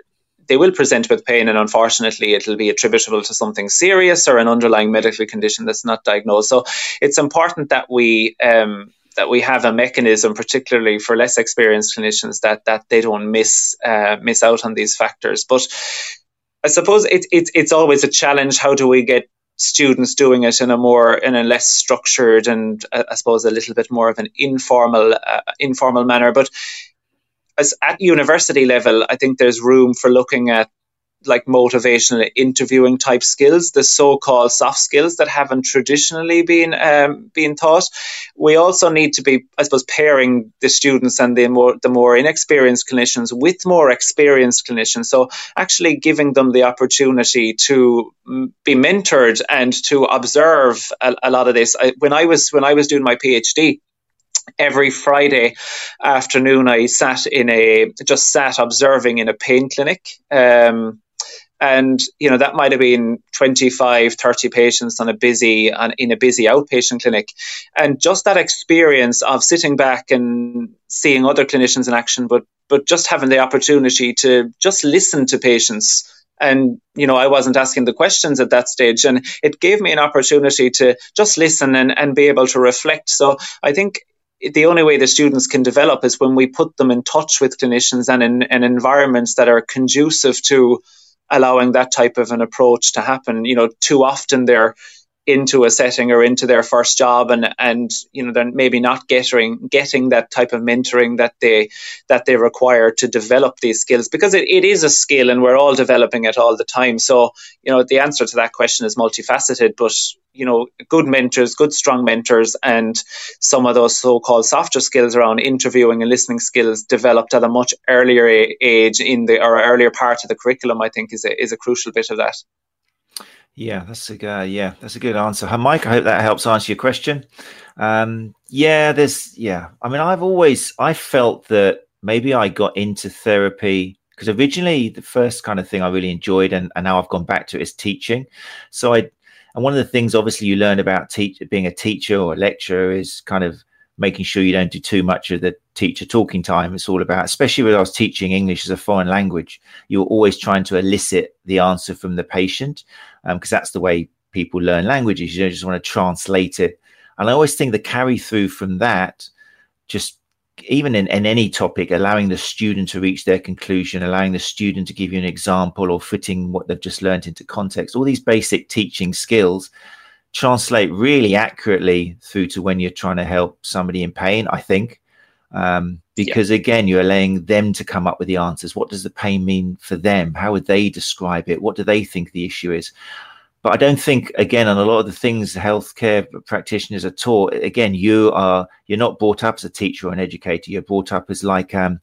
they will present with pain, and unfortunately, it'll be attributable to something serious or an underlying medical condition that's not diagnosed. So it's important that we um, that we have a mechanism, particularly for less experienced clinicians, that that they don't miss uh, miss out on these factors. But I suppose it's it, it's always a challenge. How do we get students doing it in a more in a less structured and uh, I suppose a little bit more of an informal uh, informal manner? But as at university level, I think there's room for looking at like motivational interviewing type skills, the so-called soft skills that haven't traditionally been um, taught. We also need to be, I suppose, pairing the students and the more the more inexperienced clinicians with more experienced clinicians. So actually giving them the opportunity to mm, be mentored and to observe a, a lot of this. I, when I was when I was doing my PhD, every Friday afternoon I sat in a just sat observing in a pain clinic. Um, and you know that might have been 25 30 patients on a busy on, in a busy outpatient clinic. And just that experience of sitting back and seeing other clinicians in action but but just having the opportunity to just listen to patients. And you know i wasn't asking the questions at that stage. And it gave me an opportunity to just listen and, and be able to reflect. So i think the only way the students can develop is when we put them in touch with clinicians and in, in environments that are conducive to allowing that type of an approach to happen. You know, too often they're into a setting or into their first job and and you know they're maybe not getting getting that type of mentoring that they that they require to develop these skills because it, it is a skill and we're all developing it all the time. So you know the answer to that question is multifaceted but you know good mentors good strong mentors and some of those so-called softer skills around interviewing and listening skills developed at a much earlier age in the or earlier part of the curriculum i think is a, is a crucial bit of that yeah, that's a uh, yeah, that's a good answer. Mike. I hope that helps answer your question. Um, yeah, there's yeah. I mean, I've always I felt that maybe I got into therapy because originally the first kind of thing I really enjoyed, and, and now I've gone back to it is teaching. So I and one of the things obviously you learn about teach, being a teacher or a lecturer is kind of making sure you don't do too much of the teacher talking time. It's all about, especially when I was teaching English as a foreign language, you're always trying to elicit the answer from the patient because um, that's the way people learn languages. You don't just want to translate it. And I always think the carry through from that, just even in, in any topic, allowing the student to reach their conclusion, allowing the student to give you an example or fitting what they've just learned into context, all these basic teaching skills translate really accurately through to when you're trying to help somebody in pain, I think. Um, because yeah. again, you're allowing them to come up with the answers. What does the pain mean for them? How would they describe it? What do they think the issue is? But I don't think, again, on a lot of the things healthcare practitioners are taught, again, you are you're not brought up as a teacher or an educator. You're brought up as like um,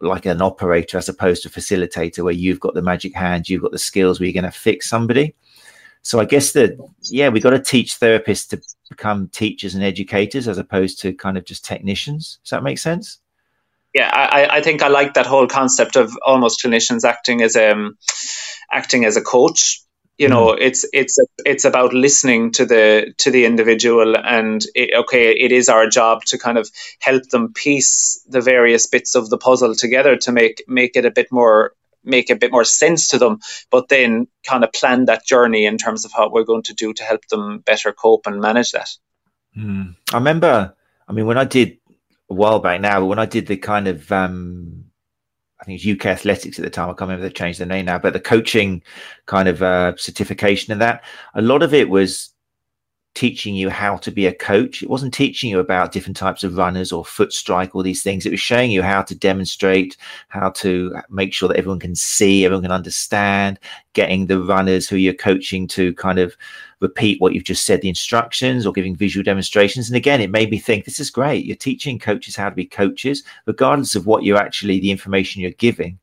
like an operator as opposed to facilitator, where you've got the magic hand you've got the skills where you're going to fix somebody. So I guess that yeah, we got to teach therapists to become teachers and educators as opposed to kind of just technicians. Does that make sense? yeah, I, I think I like that whole concept of almost clinicians acting as um acting as a coach. You know, mm. it's it's it's about listening to the to the individual, and it, okay, it is our job to kind of help them piece the various bits of the puzzle together to make make it a bit more make a bit more sense to them, but then kind of plan that journey in terms of what we're going to do to help them better cope and manage that. Mm. I remember, I mean, when I did a while back now, but when I did the kind of, um, I think it's UK Athletics at the time, I can't remember they changed the name now, but the coaching kind of uh, certification and that, a lot of it was teaching you how to be a coach. It wasn't teaching you about different types of runners or foot strike, all these things. It was showing you how to demonstrate, how to make sure that everyone can see, everyone can understand, getting the runners who you're coaching to kind of repeat what you've just said, the instructions, or giving visual demonstrations. And again, it made me think this is great. You're teaching coaches how to be coaches, regardless of what you're actually, the information you're giving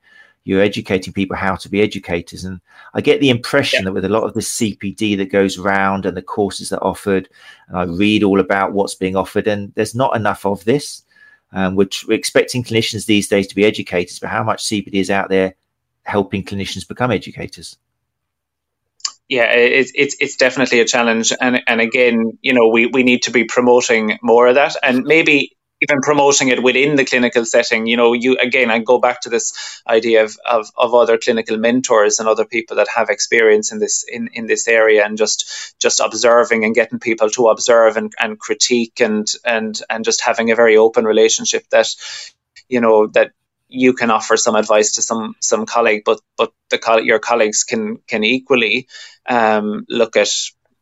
you're educating people how to be educators. And I get the impression yeah. that with a lot of the CPD that goes around and the courses that are offered, and I read all about what's being offered, and there's not enough of this. Um, we're, we're expecting clinicians these days to be educators, but how much CPD is out there helping clinicians become educators? yeah, it's it's it's definitely a challenge, and and again, you know, we we need to be promoting more of that, and maybe even promoting it within the clinical setting. You know, you again, I go back to this idea of, of, of other clinical mentors and other people that have experience in this in, in this area, and just just observing and getting people to observe and, and critique and and and just having a very open relationship that you know that you can offer some advice to some some colleague, but but the your colleagues can can equally um, look at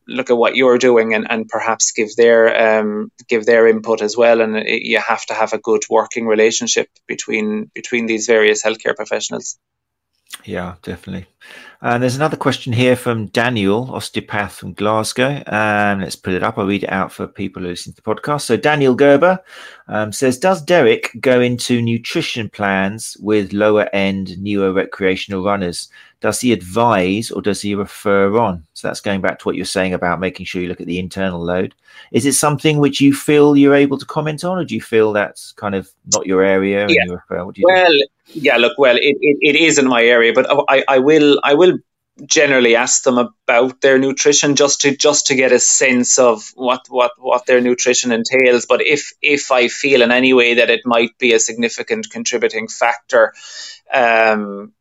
look at what you're doing and, and perhaps give their um, give their input as well. And it, you have to have a good working relationship between between these various healthcare professionals. Yeah, definitely. And there's another question here from Daniel, osteopath from Glasgow. Um, let's put it up. I'll read it out for people who listen to the podcast. So Daniel Gerber um, says, Does Derek go into nutrition plans with lower end newer recreational runners? Does he advise or does he refer on? So that's going back to what you're saying about making sure you look at the internal load. Is it something which you feel you're able to comment on, or do you feel that's kind of not your area? Yeah. You well, think? yeah. Look, well, it, it, it is in my area, but I, I will I will generally ask them about their nutrition just to just to get a sense of what what what their nutrition entails but if if i feel in any way that it might be a significant contributing factor um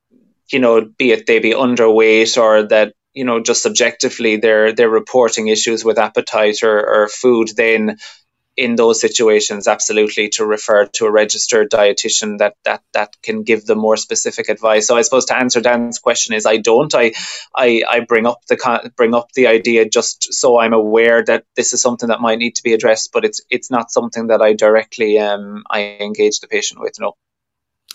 you know, be it they be underweight or that you know just subjectively they're they're reporting issues with appetite or, or food, then in those situations, absolutely to refer to a registered dietitian that that that can give them more specific advice. So I suppose to answer Dan's question is I don't. I I, I bring up the bring up the idea just so I'm aware that this is something that might need to be addressed, but it's it's not something that I directly um I engage the patient with. No.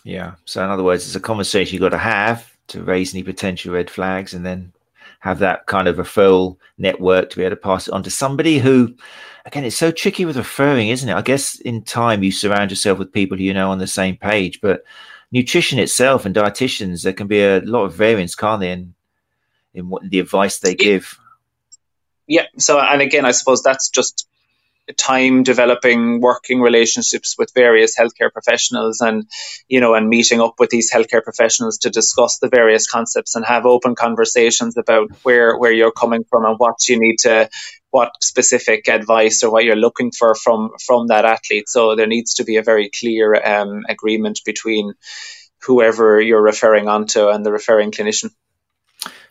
Yeah. So in other words, it's a conversation you've got to have to raise any potential red flags and then have that kind of referral network to be able to pass it on to somebody who again it's so tricky with referring isn't it? I guess in time you surround yourself with people who you know on the same page but nutrition itself and dietitians there can be a lot of variance can't there in, in what the advice they give? Yeah. So and again i suppose that's just time developing working relationships with various healthcare professionals and you know and meeting up with these healthcare professionals to discuss the various concepts and have open conversations about where where you're coming from and what you need to what specific advice or what you're looking for from from that athlete. So there needs to be a very clear um, agreement between whoever you're referring on to and the referring clinician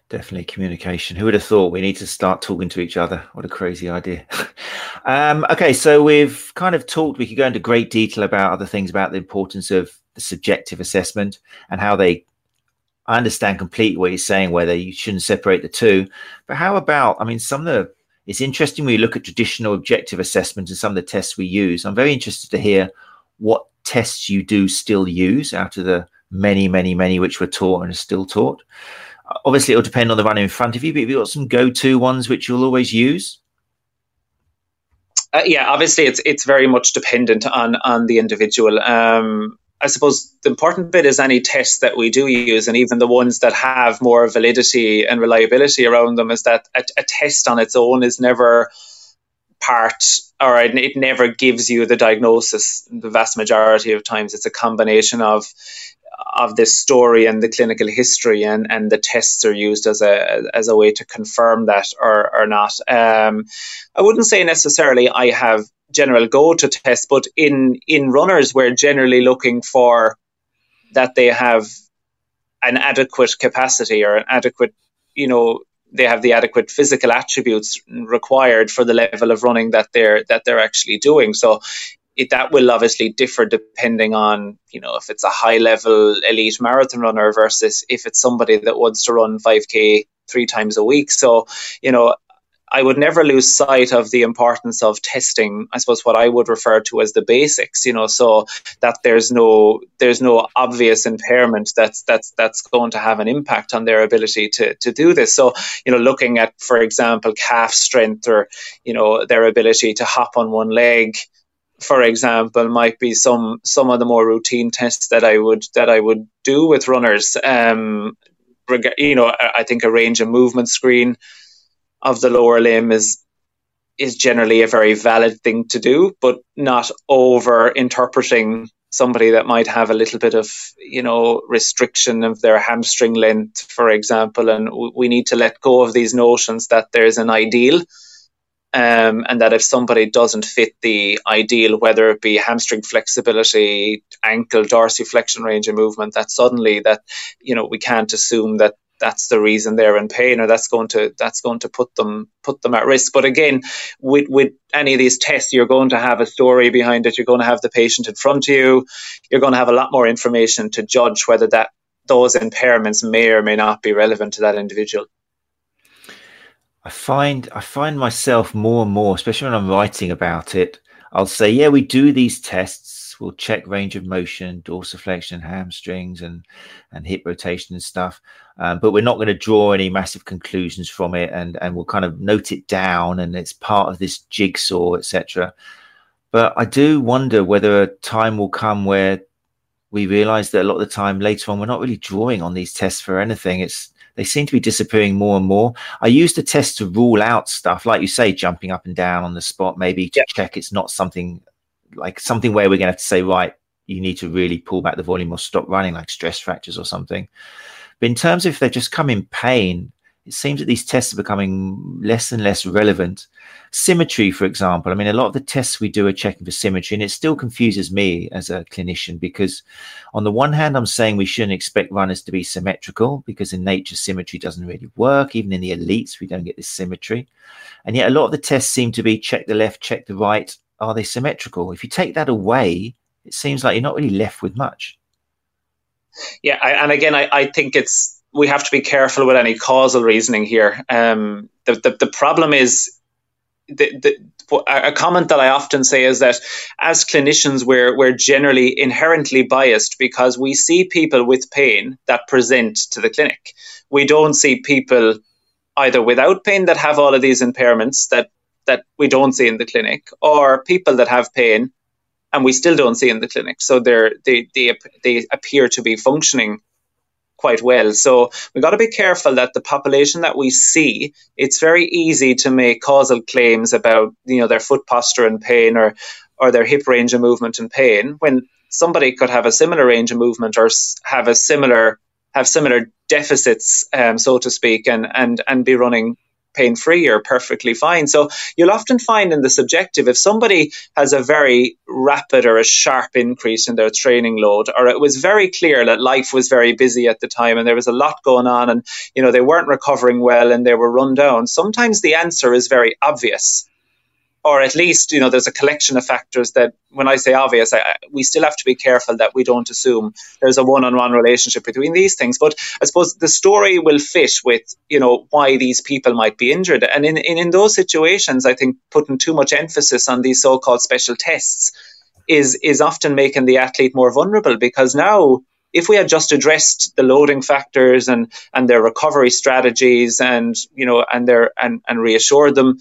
Definitely communication. Who would have thought we need to start talking to each other? What a crazy idea. um, okay, so we've kind of talked, we could go into great detail about other things about the importance of the subjective assessment and how they, I understand completely what you're saying, whether you shouldn't separate the two. But how about, I mean, some of the, it's interesting when you look at traditional objective assessment and some of the tests we use. I'm very interested to hear what tests you do still use out of the many, many, many which were taught and are still taught obviously it'll depend on the runner in front of you, but have you got some go-to ones which you'll always use? Uh, yeah, obviously it's it's very much dependent on on the individual. Um, I suppose the important bit is any tests that we do use, and even the ones that have more validity and reliability around them, is that a, a test on its own is never part or it never gives you the diagnosis. The vast majority of times, it's a combination of of this story and the clinical history, and, and the tests are used as a as a way to confirm that or or not. Um, I wouldn't say necessarily I have general go to tests, but in in runners, we're generally looking for that they have an adequate capacity or an adequate, you know, they have the adequate physical attributes required for the level of running that they're that they're actually doing. So it, that will obviously differ depending on you know if it's a high level elite marathon runner versus if it's somebody that wants to run 5k three times a week. So you know I would never lose sight of the importance of testing. I suppose what I would refer to as the basics, you know, so that there's no there's no obvious impairment that's that's that's going to have an impact on their ability to to do this. So you know, looking at, for example, calf strength or you know their ability to hop on one leg, for example, might be some some of the more routine tests that I would that I would do with runners. Um, you know, I think a range of movement screen of the lower limb is is generally a very valid thing to do, but not over interpreting somebody that might have a little bit of you know restriction of their hamstring length, for example, and we need to let go of these notions that there's an ideal. Um, and that if somebody doesn't fit the ideal, whether it be hamstring flexibility, ankle, dorsiflexion range of movement, that suddenly that you know we can't assume that that's the reason they're in pain or that's going to that's going to put them put them at risk. But again with with any of these tests you're going to have a story behind it. You're going to have the patient in front of you. You're going to have a lot more information to judge whether that those impairments may or may not be relevant to that individual i find i find myself more and more especially when i'm writing about it i'll say yeah we do these tests we'll check range of motion, dorsiflexion, hamstrings, and and hip rotation and stuff. Um, but we're not going to draw any massive conclusions from it, and and we'll kind of note it down, and it's part of this jigsaw, etc. But I do wonder whether a time will come where we realize that a lot of the time later on we're not really drawing on these tests for anything. It's they seem to be disappearing more and more. I use the test to rule out stuff, like you say, jumping up and down on the spot, maybe to check it's not something like something where we're going to have to say, right, you need to really pull back the volume or stop running, like stress fractures or something. But in terms of if they're just come in pain, it seems that these tests are becoming less and less relevant. Symmetry, for example, I mean, a lot of the tests we do are checking for symmetry, and it still confuses me as a clinician because, on the one hand, I'm saying we shouldn't expect runners to be symmetrical because in nature, symmetry doesn't really work. Even in the elites, we don't get this symmetry. And yet, a lot of the tests seem to be check the left, check the right, are they symmetrical? If you take that away, it seems like you're not really left with much. Yeah, I, and again, I, I think it's we have to be careful with any causal reasoning here. Um, the, the, the problem is the, the, a comment that I often say is that as clinicians, we're, we're generally inherently biased because we see people with pain that present to the clinic. We don't see people either without pain that have all of these impairments that that we don't see in the clinic, or people that have pain and we still don't see in the clinic. So they're, they they they appear to be functioning quite well. So we've got to be careful that the population that we see, it's very easy to make causal claims about you know their foot posture and pain or or their hip range of movement and pain when somebody could have a similar range of movement or have a similar have similar deficits, um, so to speak, and and and be running pain free or perfectly fine. So you'll often find in the subjective, if somebody has a very rapid or a sharp increase in their training load, or it was very clear that life was very busy at the time and there was a lot going on and, you know, they weren't recovering well and they were run down, sometimes the answer is very obvious or at least you know there's a collection of factors that when i say obvious I, we still have to be careful that we don't assume there's a one-on-one relationship between these things. But i suppose the story will fit with you know why these people might be injured. And in, in, in those situations i think putting too much emphasis on these so-called special tests is is often making the athlete more vulnerable. Because now if we had just addressed the loading factors and and their recovery strategies and you know and their and and reassured them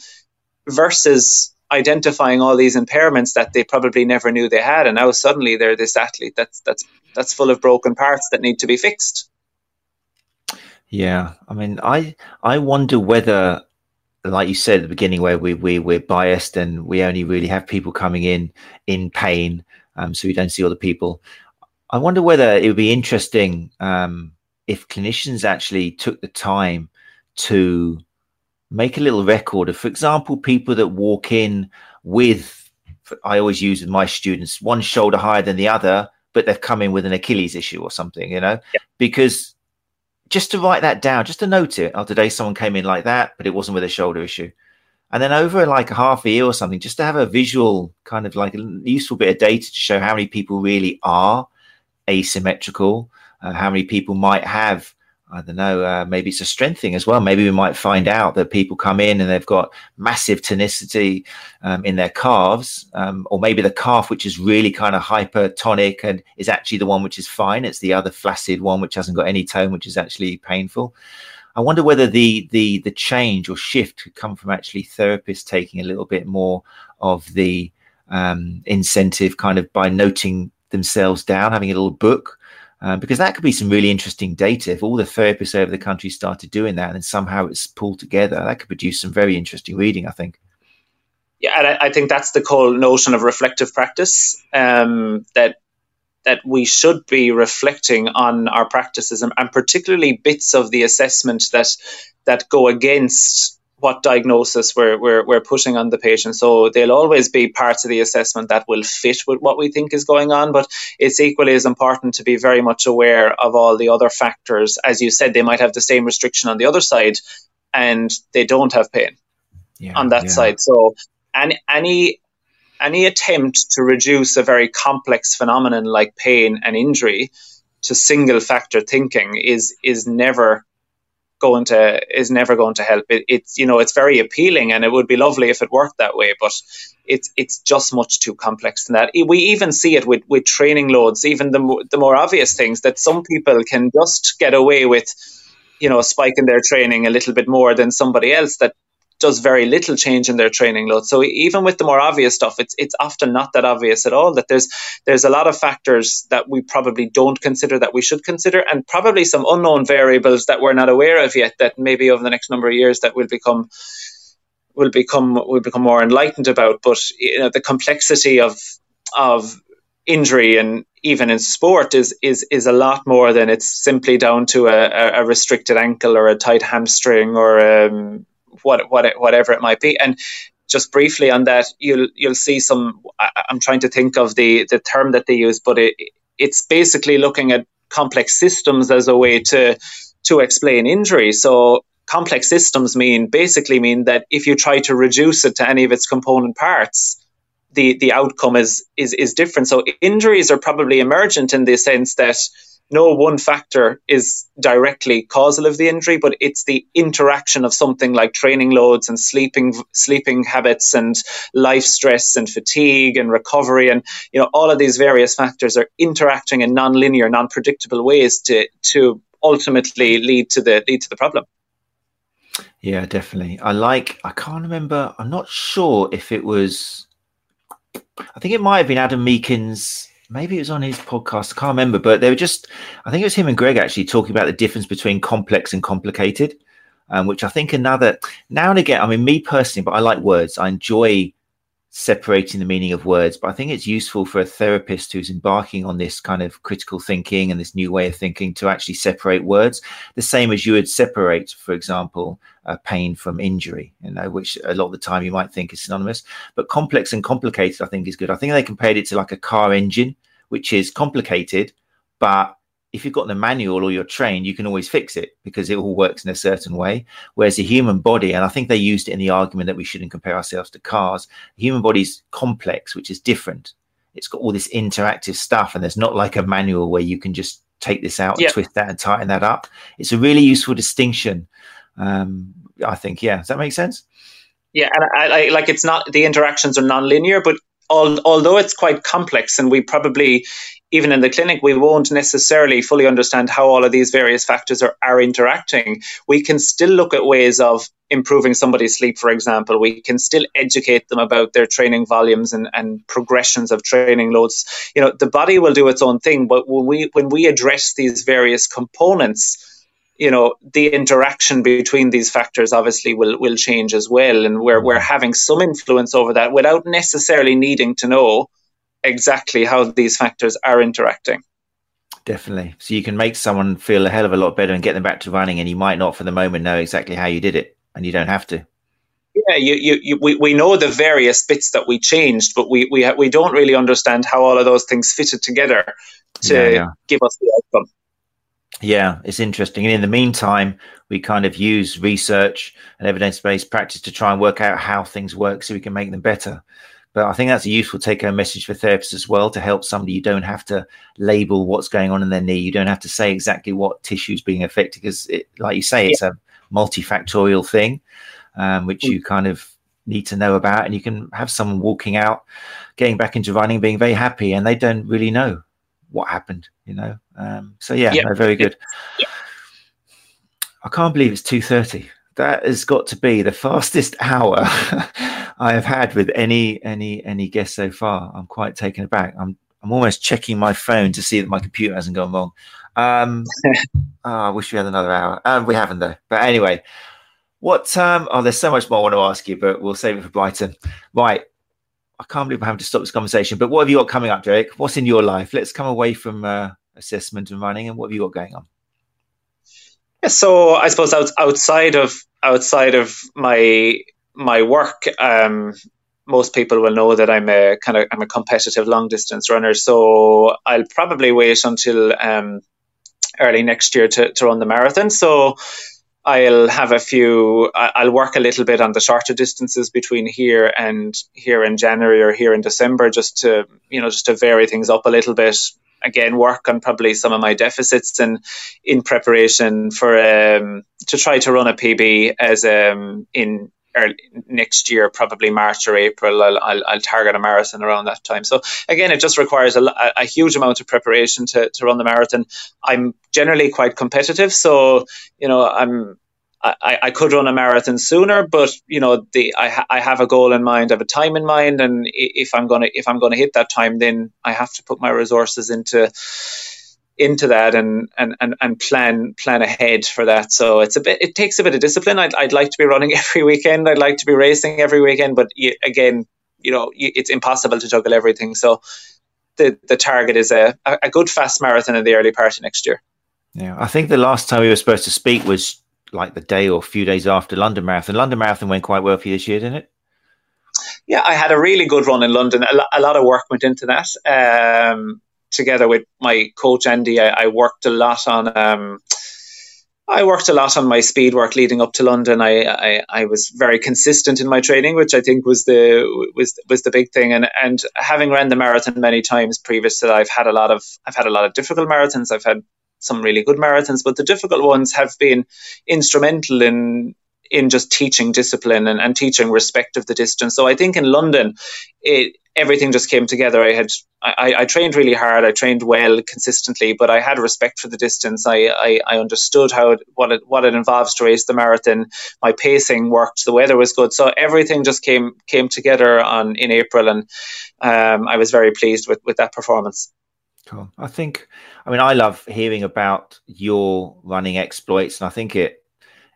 versus identifying all these impairments that they probably never knew they had, and now suddenly they're this athlete that's that's that's full of broken parts that need to be fixed. Yeah, I mean, I I wonder whether like you said at the beginning, where we we we're biased and we only really have people coming in in pain, um, so we don't see all the people. I wonder whether it would be interesting um, if clinicians actually took the time to make a little record of, for example, people that walk in with. I always use with my students one shoulder higher than the other, but they've come in with an Achilles issue or something, you know, yeah. because just to write that down, just to note it. Oh, today someone came in like that, but it wasn't with a shoulder issue. And then over like a half a year or something, just to have a visual kind of like a useful bit of data to show how many people really are asymmetrical, uh, how many people might have I don't know, uh, maybe it's a strength thing as well. Maybe we might find out that people come in and they've got massive tonicity um, in their calves, um, or maybe the calf, which is really kind of hypertonic and is actually the one which is fine. It's the other flaccid one, which hasn't got any tone, which is actually painful. I wonder whether the the the change or shift could come from actually therapists taking a little bit more of the um, incentive, kind of by noting themselves down, having a little book um, because that could be some really interesting data. If all the therapists over the country started doing that and somehow it's pulled together, that could produce some very interesting reading, I think. Yeah, and I, think that's the whole notion of reflective practice um, that that we should be reflecting on our practices and, and particularly bits of the assessment that that go against what diagnosis we're, we're, we're putting on the patient. So they'll always be parts of the assessment that will fit with what we think is going on, but it's equally as important to be very much aware of all the other factors. As you said, they might have the same restriction on the other side and they don't have pain yeah, on that yeah. side. So any, any any attempt to reduce a very complex phenomenon like pain and injury to single factor thinking is is never going to is never going to help. It, it's you know it's very appealing and it would be lovely if it worked that way, but it's it's just much too complex than that. We even see it with with training loads, even the the more obvious things that some people can just get away with, you know, spiking their training a little bit more than somebody else that does very little change in their training load. So even with the more obvious stuff, it's it's often not that obvious at all. That there's there's a lot of factors that we probably don't consider that we should consider, and probably some unknown variables that we're not aware of yet. That maybe over the next number of years that will become will become will become more enlightened about. But you know the complexity of of injury and even in sport is is is a lot more than it's simply down to a, a restricted ankle or a tight hamstring or um, what, what whatever it might be. And just briefly on that, you'll you'll see some. I, am trying to think of the the term that they use, but it it's basically looking at complex systems as a way to to explain injury. So complex systems mean basically mean that if you try to reduce it to any of its component parts, the the outcome is is is different. So injuries are probably emergent in the sense that no one factor is directly causal of the injury, but it's the interaction of something like training loads and sleeping sleeping habits and life stress and fatigue and recovery and you know all of these various factors are interacting in non-linear, non-predictable ways to to ultimately lead to the lead to the problem. Yeah, definitely. I like. I can't remember. I'm not sure if it was. I think it might have been Adam Meakins maybe it was on his podcast. I can't remember, but they were just, I think it was him and Greg actually talking about the difference between complex and complicated, um, which I think another, now and again, I mean, me personally, but I like words. I enjoy separating the meaning of words. But I think it's useful for a therapist who's embarking on this kind of critical thinking and this new way of thinking to actually separate words, the same as you would separate, for example, uh, pain from injury, you know, which a lot of the time you might think is synonymous. But complex and complicated, I think, is good. I think they compared it to like a car engine, which is complicated, but if you've got the manual or you're trained, you can always fix it because it all works in a certain way. Whereas the human body, and I think they used it in the argument that we shouldn't compare ourselves to cars, the human body's complex, which is different. It's got all this interactive stuff, and there's not like a manual where you can just take this out, yeah. twist that, and tighten that up. It's a really useful distinction. Um, I think, yeah. Does that make sense? Yeah, and I, I, like it's not the interactions are non-linear, but al- although it's quite complex, and we probably even in the clinic, we won't necessarily fully understand how all of these various factors are, are interacting. We can still look at ways of improving somebody's sleep, for example. We can still educate them about their training volumes and, and progressions of training loads. You know, the body will do its own thing, but when we when we address these various components, you know the interaction between these factors obviously will will change as well and we're we're having some influence over that without necessarily needing to know exactly how these factors are interacting definitely so you can make someone feel a hell of a lot better and get them back to running and you might not for the moment know exactly how you did it and you don't have to yeah, you, you, you, we, we know the various bits that we changed, but we, we, we don't really understand how all of those things fitted together to yeah, yeah. give us the outcome. Yeah, it's interesting. And in the meantime, we kind of use research and evidence based practice to try and work out how things work so we can make them better. But I think that's a useful take home message for therapists as well to help somebody. You don't have to label what's going on in their knee. You don't have to say exactly what tissue is being affected because, it, like you say, it's a multifactorial thing, um, which mm. you kind of need to know about. And you can have someone walking out, getting back into running, being very happy, and they don't really know what happened, you know. Um, so yeah, yep. no, very good. Yep. I can't believe it's two thirty. That has got to be the fastest hour I have had with any any any guest so far. I'm quite taken aback. I'm I'm almost checking my phone to see that my computer hasn't gone wrong. Um, oh, I wish we had another hour. Um, we haven't though. But anyway, what? Um, oh, there's so much more I want to ask you, but we'll save it for Brighton. Right. I can't believe I'm having to stop this conversation. But what have you got coming up, Derek? What's in your life? Let's come away from uh, assessment and running, and what have you got going on? So I suppose out, outside of outside of my my work, um, most people will know that I'm a kind of I'm a competitive long distance runner. So I'll probably wait until um, early next year to, to run the marathon. So I'll have a few. I'll work a little bit on the shorter distances between here and here in January or here in December, just to you know, just to vary things up a little bit. Again, work on probably some of my deficits and in preparation for um, to try to run a PB as um, in early, next year, probably March or April. I'll, I'll, I'll, target a marathon around that time. So again, it just requires a, a huge amount of preparation to, to run the marathon. I'm generally quite competitive, so you know I'm I, I could run a marathon sooner, but you know, the I, ha- I have a goal in mind, I have a time in mind, and if I'm gonna if I'm gonna hit that time, then I have to put my resources into into that and and and, and plan plan ahead for that. So it's a bit it takes a bit of discipline. I'd I'd like to be running every weekend. I'd like to be racing every weekend, but you, again, you know, it's impossible to juggle everything. So the the target is a a good fast marathon in the early part of next year. Yeah, I think the last time we were supposed to speak was like the day or a few days after London Marathon. London Marathon went quite well for you this year, didn't it? Yeah, I had a really good run in London. A, a lot of work went into that. Um, together with my coach Andy, I, I worked a lot on. Um, I worked a lot on my speed work leading up to London. I, I, I, was very consistent in my training, which I think was the was was the big thing. And and having ran the marathon many times previous to that, I've had a lot of I've had a lot of difficult marathons. I've had some really good marathons, but the difficult ones have been instrumental in in just teaching discipline and, and teaching respect of the distance. So I think in London, it everything just came together. I had I, I, trained really hard. I trained well consistently, but I had respect for the distance. I, I, I understood how it, what it what it involves to race the marathon. My pacing worked. The weather was good, so everything just came came together on in April, and um, I was very pleased with with that performance. Cool. I think, I mean, I love hearing about your running exploits, and I think it,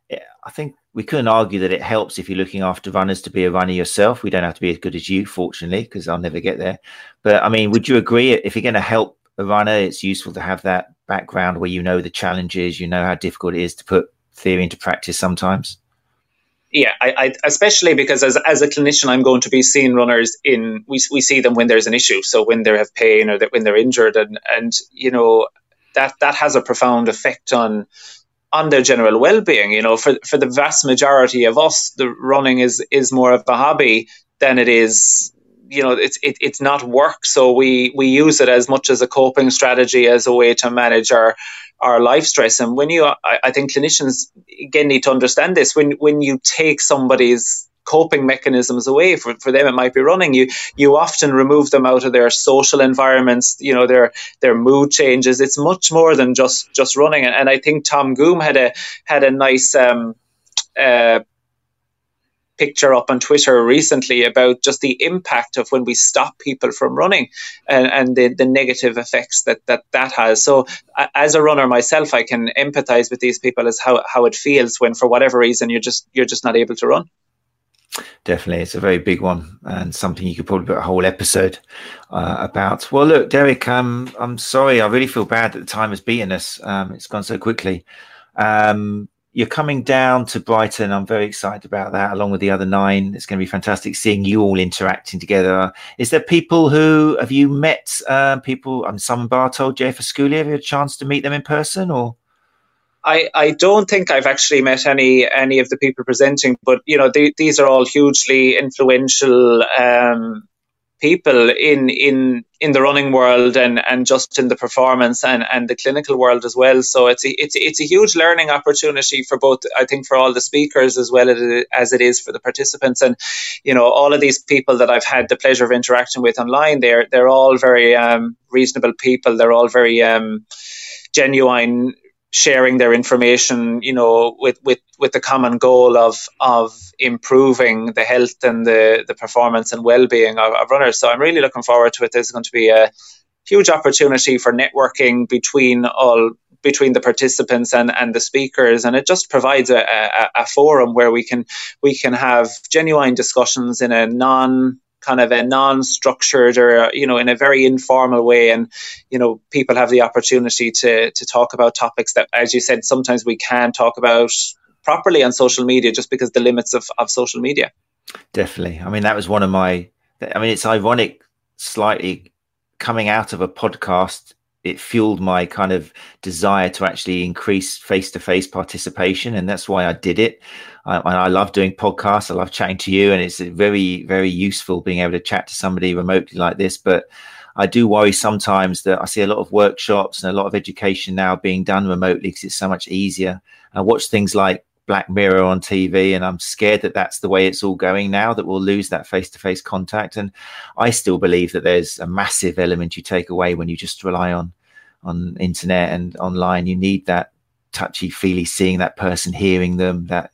it, I think we couldn't argue that it helps if you're looking after runners to be a runner yourself. We don't have to be as good as you, fortunately, because I'll never get there. But I mean, would you agree if you're going to help a runner, it's useful to have that background where you know the challenges, you know how difficult it is to put theory into practice sometimes? Yeah, I, I, especially because as, as a clinician, I'm going to be seeing runners in, we, we see them when there's an issue. So when they have pain or that when they're injured and, and, you know, that, that has a profound effect on, on their general well-being. You know, for, for the vast majority of us, the running is, is more of a hobby than it is, you know, it's, it, it's not work. So we, we use it as much as a coping strategy as a way to manage our, our life stress. And when you, I, I think clinicians again need to understand this. When when you take somebody's coping mechanisms away for, for them it might be running you you often remove them out of their social environments you know their their mood changes it's much more than just just running and, and i think tom goom had a had a nice um, uh, picture up on Twitter recently about just the impact of when we stop people from running and, and the, the negative effects that, that that has. So, as a runner myself, I can empathize with these people as how, how it feels when, for whatever reason, you're just you're just not able to run. Definitely, it's a very big one and something you could probably put a whole episode uh, about. Well, look, Derek, um, I'm sorry, I really feel bad that the time has beaten us. Um, it's gone so quickly. Um, you're coming down to Brighton. I'm very excited about that, along with the other nine. It's going to be fantastic seeing you all interacting together. Is there people who have you met? Uh, people, I'm um, Simon Bartold, Jeff Scully. Have you had a chance to meet them in person or? I, I don't think I've actually met any any of the people presenting, but you know they, these are all hugely influential um, people in in in the running world and and just in the performance and and the clinical world as well. So it's a, it's it's a huge learning opportunity for both. I think for all the speakers as well as it is for the participants. And you know all of these people that I've had the pleasure of interacting with online, they're they're all very um, reasonable people. They're all very um, genuine sharing their information, you know, with, with, with the common goal of of improving the health and the, the performance and well being of, of, runners. So I'm really looking forward to it. There's going to be a huge opportunity for networking between all between the participants and, and the speakers and it just provides a, a, a forum where we can we can have genuine discussions in a non kind of a non-structured or you know in a very informal way. And you know people have the opportunity to to talk about topics that as you said sometimes we can talk about properly on social media just because the limits of, of social media. Definitely. I mean that was one of my i mean it's ironic slightly coming out of a podcast it fueled my kind of desire to actually increase face-to-face participation and that's why i did it I, I, love doing podcasts i love chatting to you and it's very very useful being able to chat to somebody remotely like this but i do worry sometimes that i see a lot of workshops and a lot of education now being done remotely because it's so much easier i watch things like Black Mirror on TV, and I'm scared that that's the way it's all going now. That we'll lose that face-to-face contact, and I still believe that there's a massive element you take away when you just rely on on internet and online. You need that touchy-feely, seeing that person, hearing them, that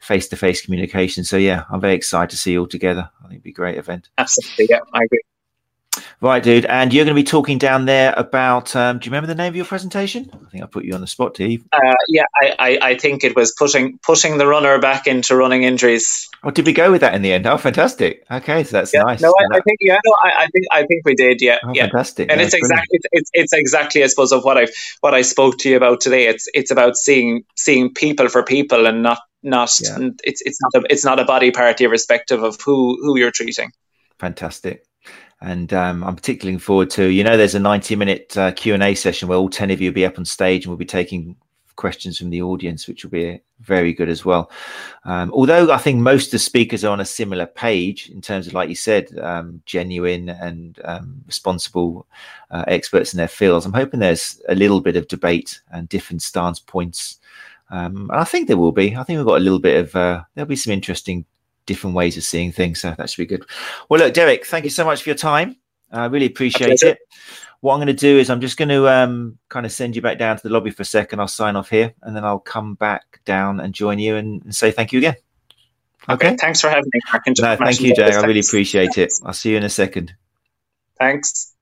face-to-face communication. So yeah, I'm very excited to see you all together. I think it'd be a great event. Absolutely, yeah, I agree. Right, dude. And you're going to be talking down there about. Um, do you remember the name of your presentation? I think I put you on the spot, Steve. Uh, yeah, I, I, I, think it was pushing pushing the runner back into running injuries. Oh, did we go with that in the end? Oh, fantastic. Okay, so that's yeah, nice. No, I, I, think yeah, no, I, I, think I think we did. Yeah, oh, yeah. fantastic. And it's exactly it's, it's exactly I suppose of what I what I spoke to you about today. It's it's about seeing seeing people for people and not not yeah. it's it's not a it's not a body part irrespective of who who you're treating. Fantastic and um, I'm particularly looking forward to. You know, there's a 90 minute uh, Q and A session where all 10 of you will be up on stage and we'll be taking questions from the audience, which will be very good as well. Um, although I think most of the speakers are on a similar page in terms of, like you said, um, genuine and um, responsible uh, experts in their fields. I'm hoping there's a little bit of debate and different stance points. Um, and I think there will be. I think we've got a little bit of. Uh, there'll be some interesting different ways of seeing things. So that should be good. Well, look, Derek, thank you so much for your time. I really appreciate it. What I'm going to do is I'm just going to um, kind of send you back down to the lobby for a second. I'll sign off here and then I'll come back down and join you and, and say thank you again. Okay. okay. Thanks for having me. No, thank you, Jay. I really appreciate it. I'll see you in a second. Thanks.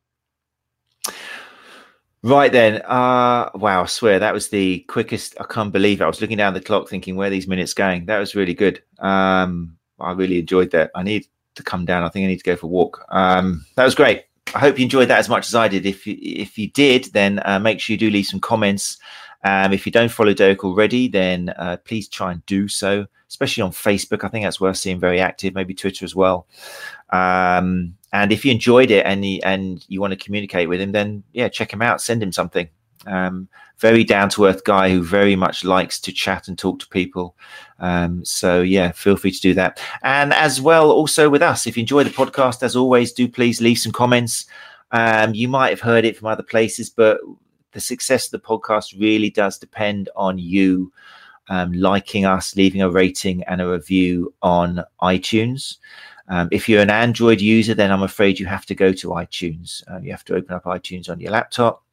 Right then. Uh, wow, I swear that was the quickest. I can't believe it. I was looking down the clock thinking, where these minutes going? That was really good. Um, I really enjoyed that. I need to come down. I think I need to go for a walk. Um, that was great. I hope you enjoyed that as much as I did. If you, if you did, then uh, make sure you do leave some comments. Um, if you don't follow Derek already, then uh, please try and do so, especially on Facebook. I think that's worth seeing very active, maybe Twitter as well. Um, and if you enjoyed it and you, and you want to communicate with him, then yeah, check him out. Send him something. Um, very down to earth guy who very much likes to chat and talk to people. Um, so yeah, feel free to do that. And as well, also with us, if you enjoy the podcast, as always, do please leave some comments. Um, you might have heard it from other places, but the success of the podcast really does depend on you um, liking us, leaving a rating and a review on iTunes. Um, if you're an Android user, then I'm afraid you have to go to iTunes. Uh, you have to open up iTunes on your laptop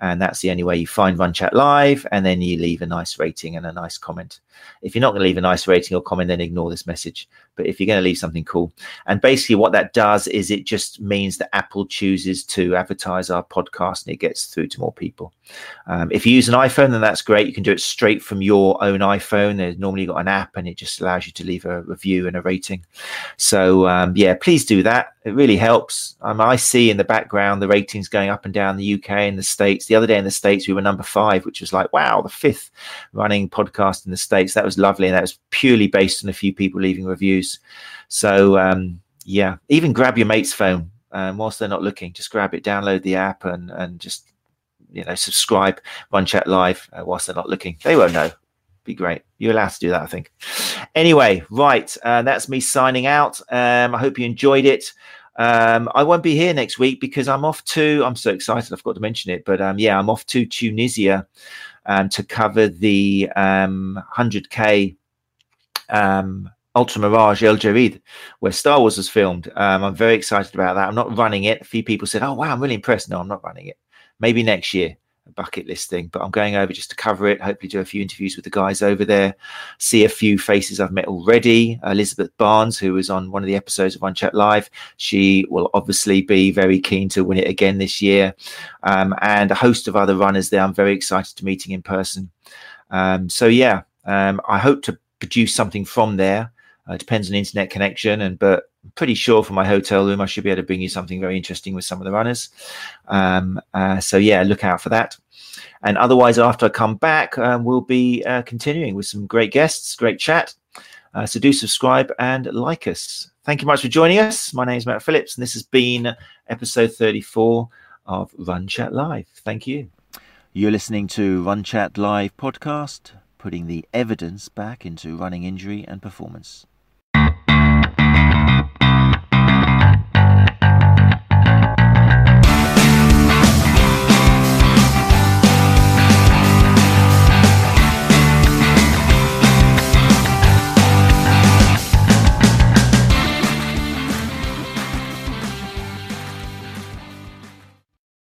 And that's the only way you find Run Chat Live. And then you leave a nice rating and a nice comment. If you're not going to leave a nice rating or comment, then ignore this message. But if you're going to leave something cool, and basically what that does is it just means that Apple chooses to advertise our podcast and it gets through to more people. Um, if you use an iPhone, then that's great. You can do it straight from your own iPhone. There's normally got an app and it just allows you to leave a review and a rating. So um, yeah, please do that. It really helps. Um, I see in the background the ratings going up and down the UK and the States. The other day in the States, we were number five, which was like, wow, the fifth running podcast in the States. That was lovely. And that was purely based on a few people leaving reviews. So, um, yeah, even grab your mate's phone um, whilst they're not looking. Just grab it, download the app, and, and just, you know, subscribe, run chat live uh, whilst they're not looking. They won't know be great. You're allowed to do that, I think. Anyway, right. Uh, that's me signing out. Um, I hope you enjoyed it. Um, I won't be here next week because I'm off to. I'm so excited. I forgot to mention it, but um, yeah, I'm off to Tunisia um, to cover the 100k um, um, Ultra Mirage El Djerid, where Star Wars was filmed. Um, I'm very excited about that. I'm not running it. A few people said, "Oh wow, I'm really impressed." No, I'm not running it. Maybe next year bucket list thing. but I'm going over just to cover it. Hopefully, do a few interviews with the guys over there, see a few faces I've met already. Elisabet Barnes, who was on one of the episodes of Run Chat Live, she will obviously be very keen to win it again this year, um, and a host of other runners there. I'm very excited to meeting in person. Um, so yeah, um, I hope to produce something from there. Uh, depends on internet connection, and but pretty sure from my hotel room I should be able to bring you something very interesting with some of the runners. Um, uh, so yeah, look out for that. And otherwise, after I come back, um, we'll be uh, continuing with some great guests, great chat. Uh, so do subscribe and like us. Thank you much for joining us. My name is Matt Phillips, and this has been episode 34 of Run Chat Live. Thank you. You're listening to Run Chat Live podcast, putting the evidence back into running injury and performance.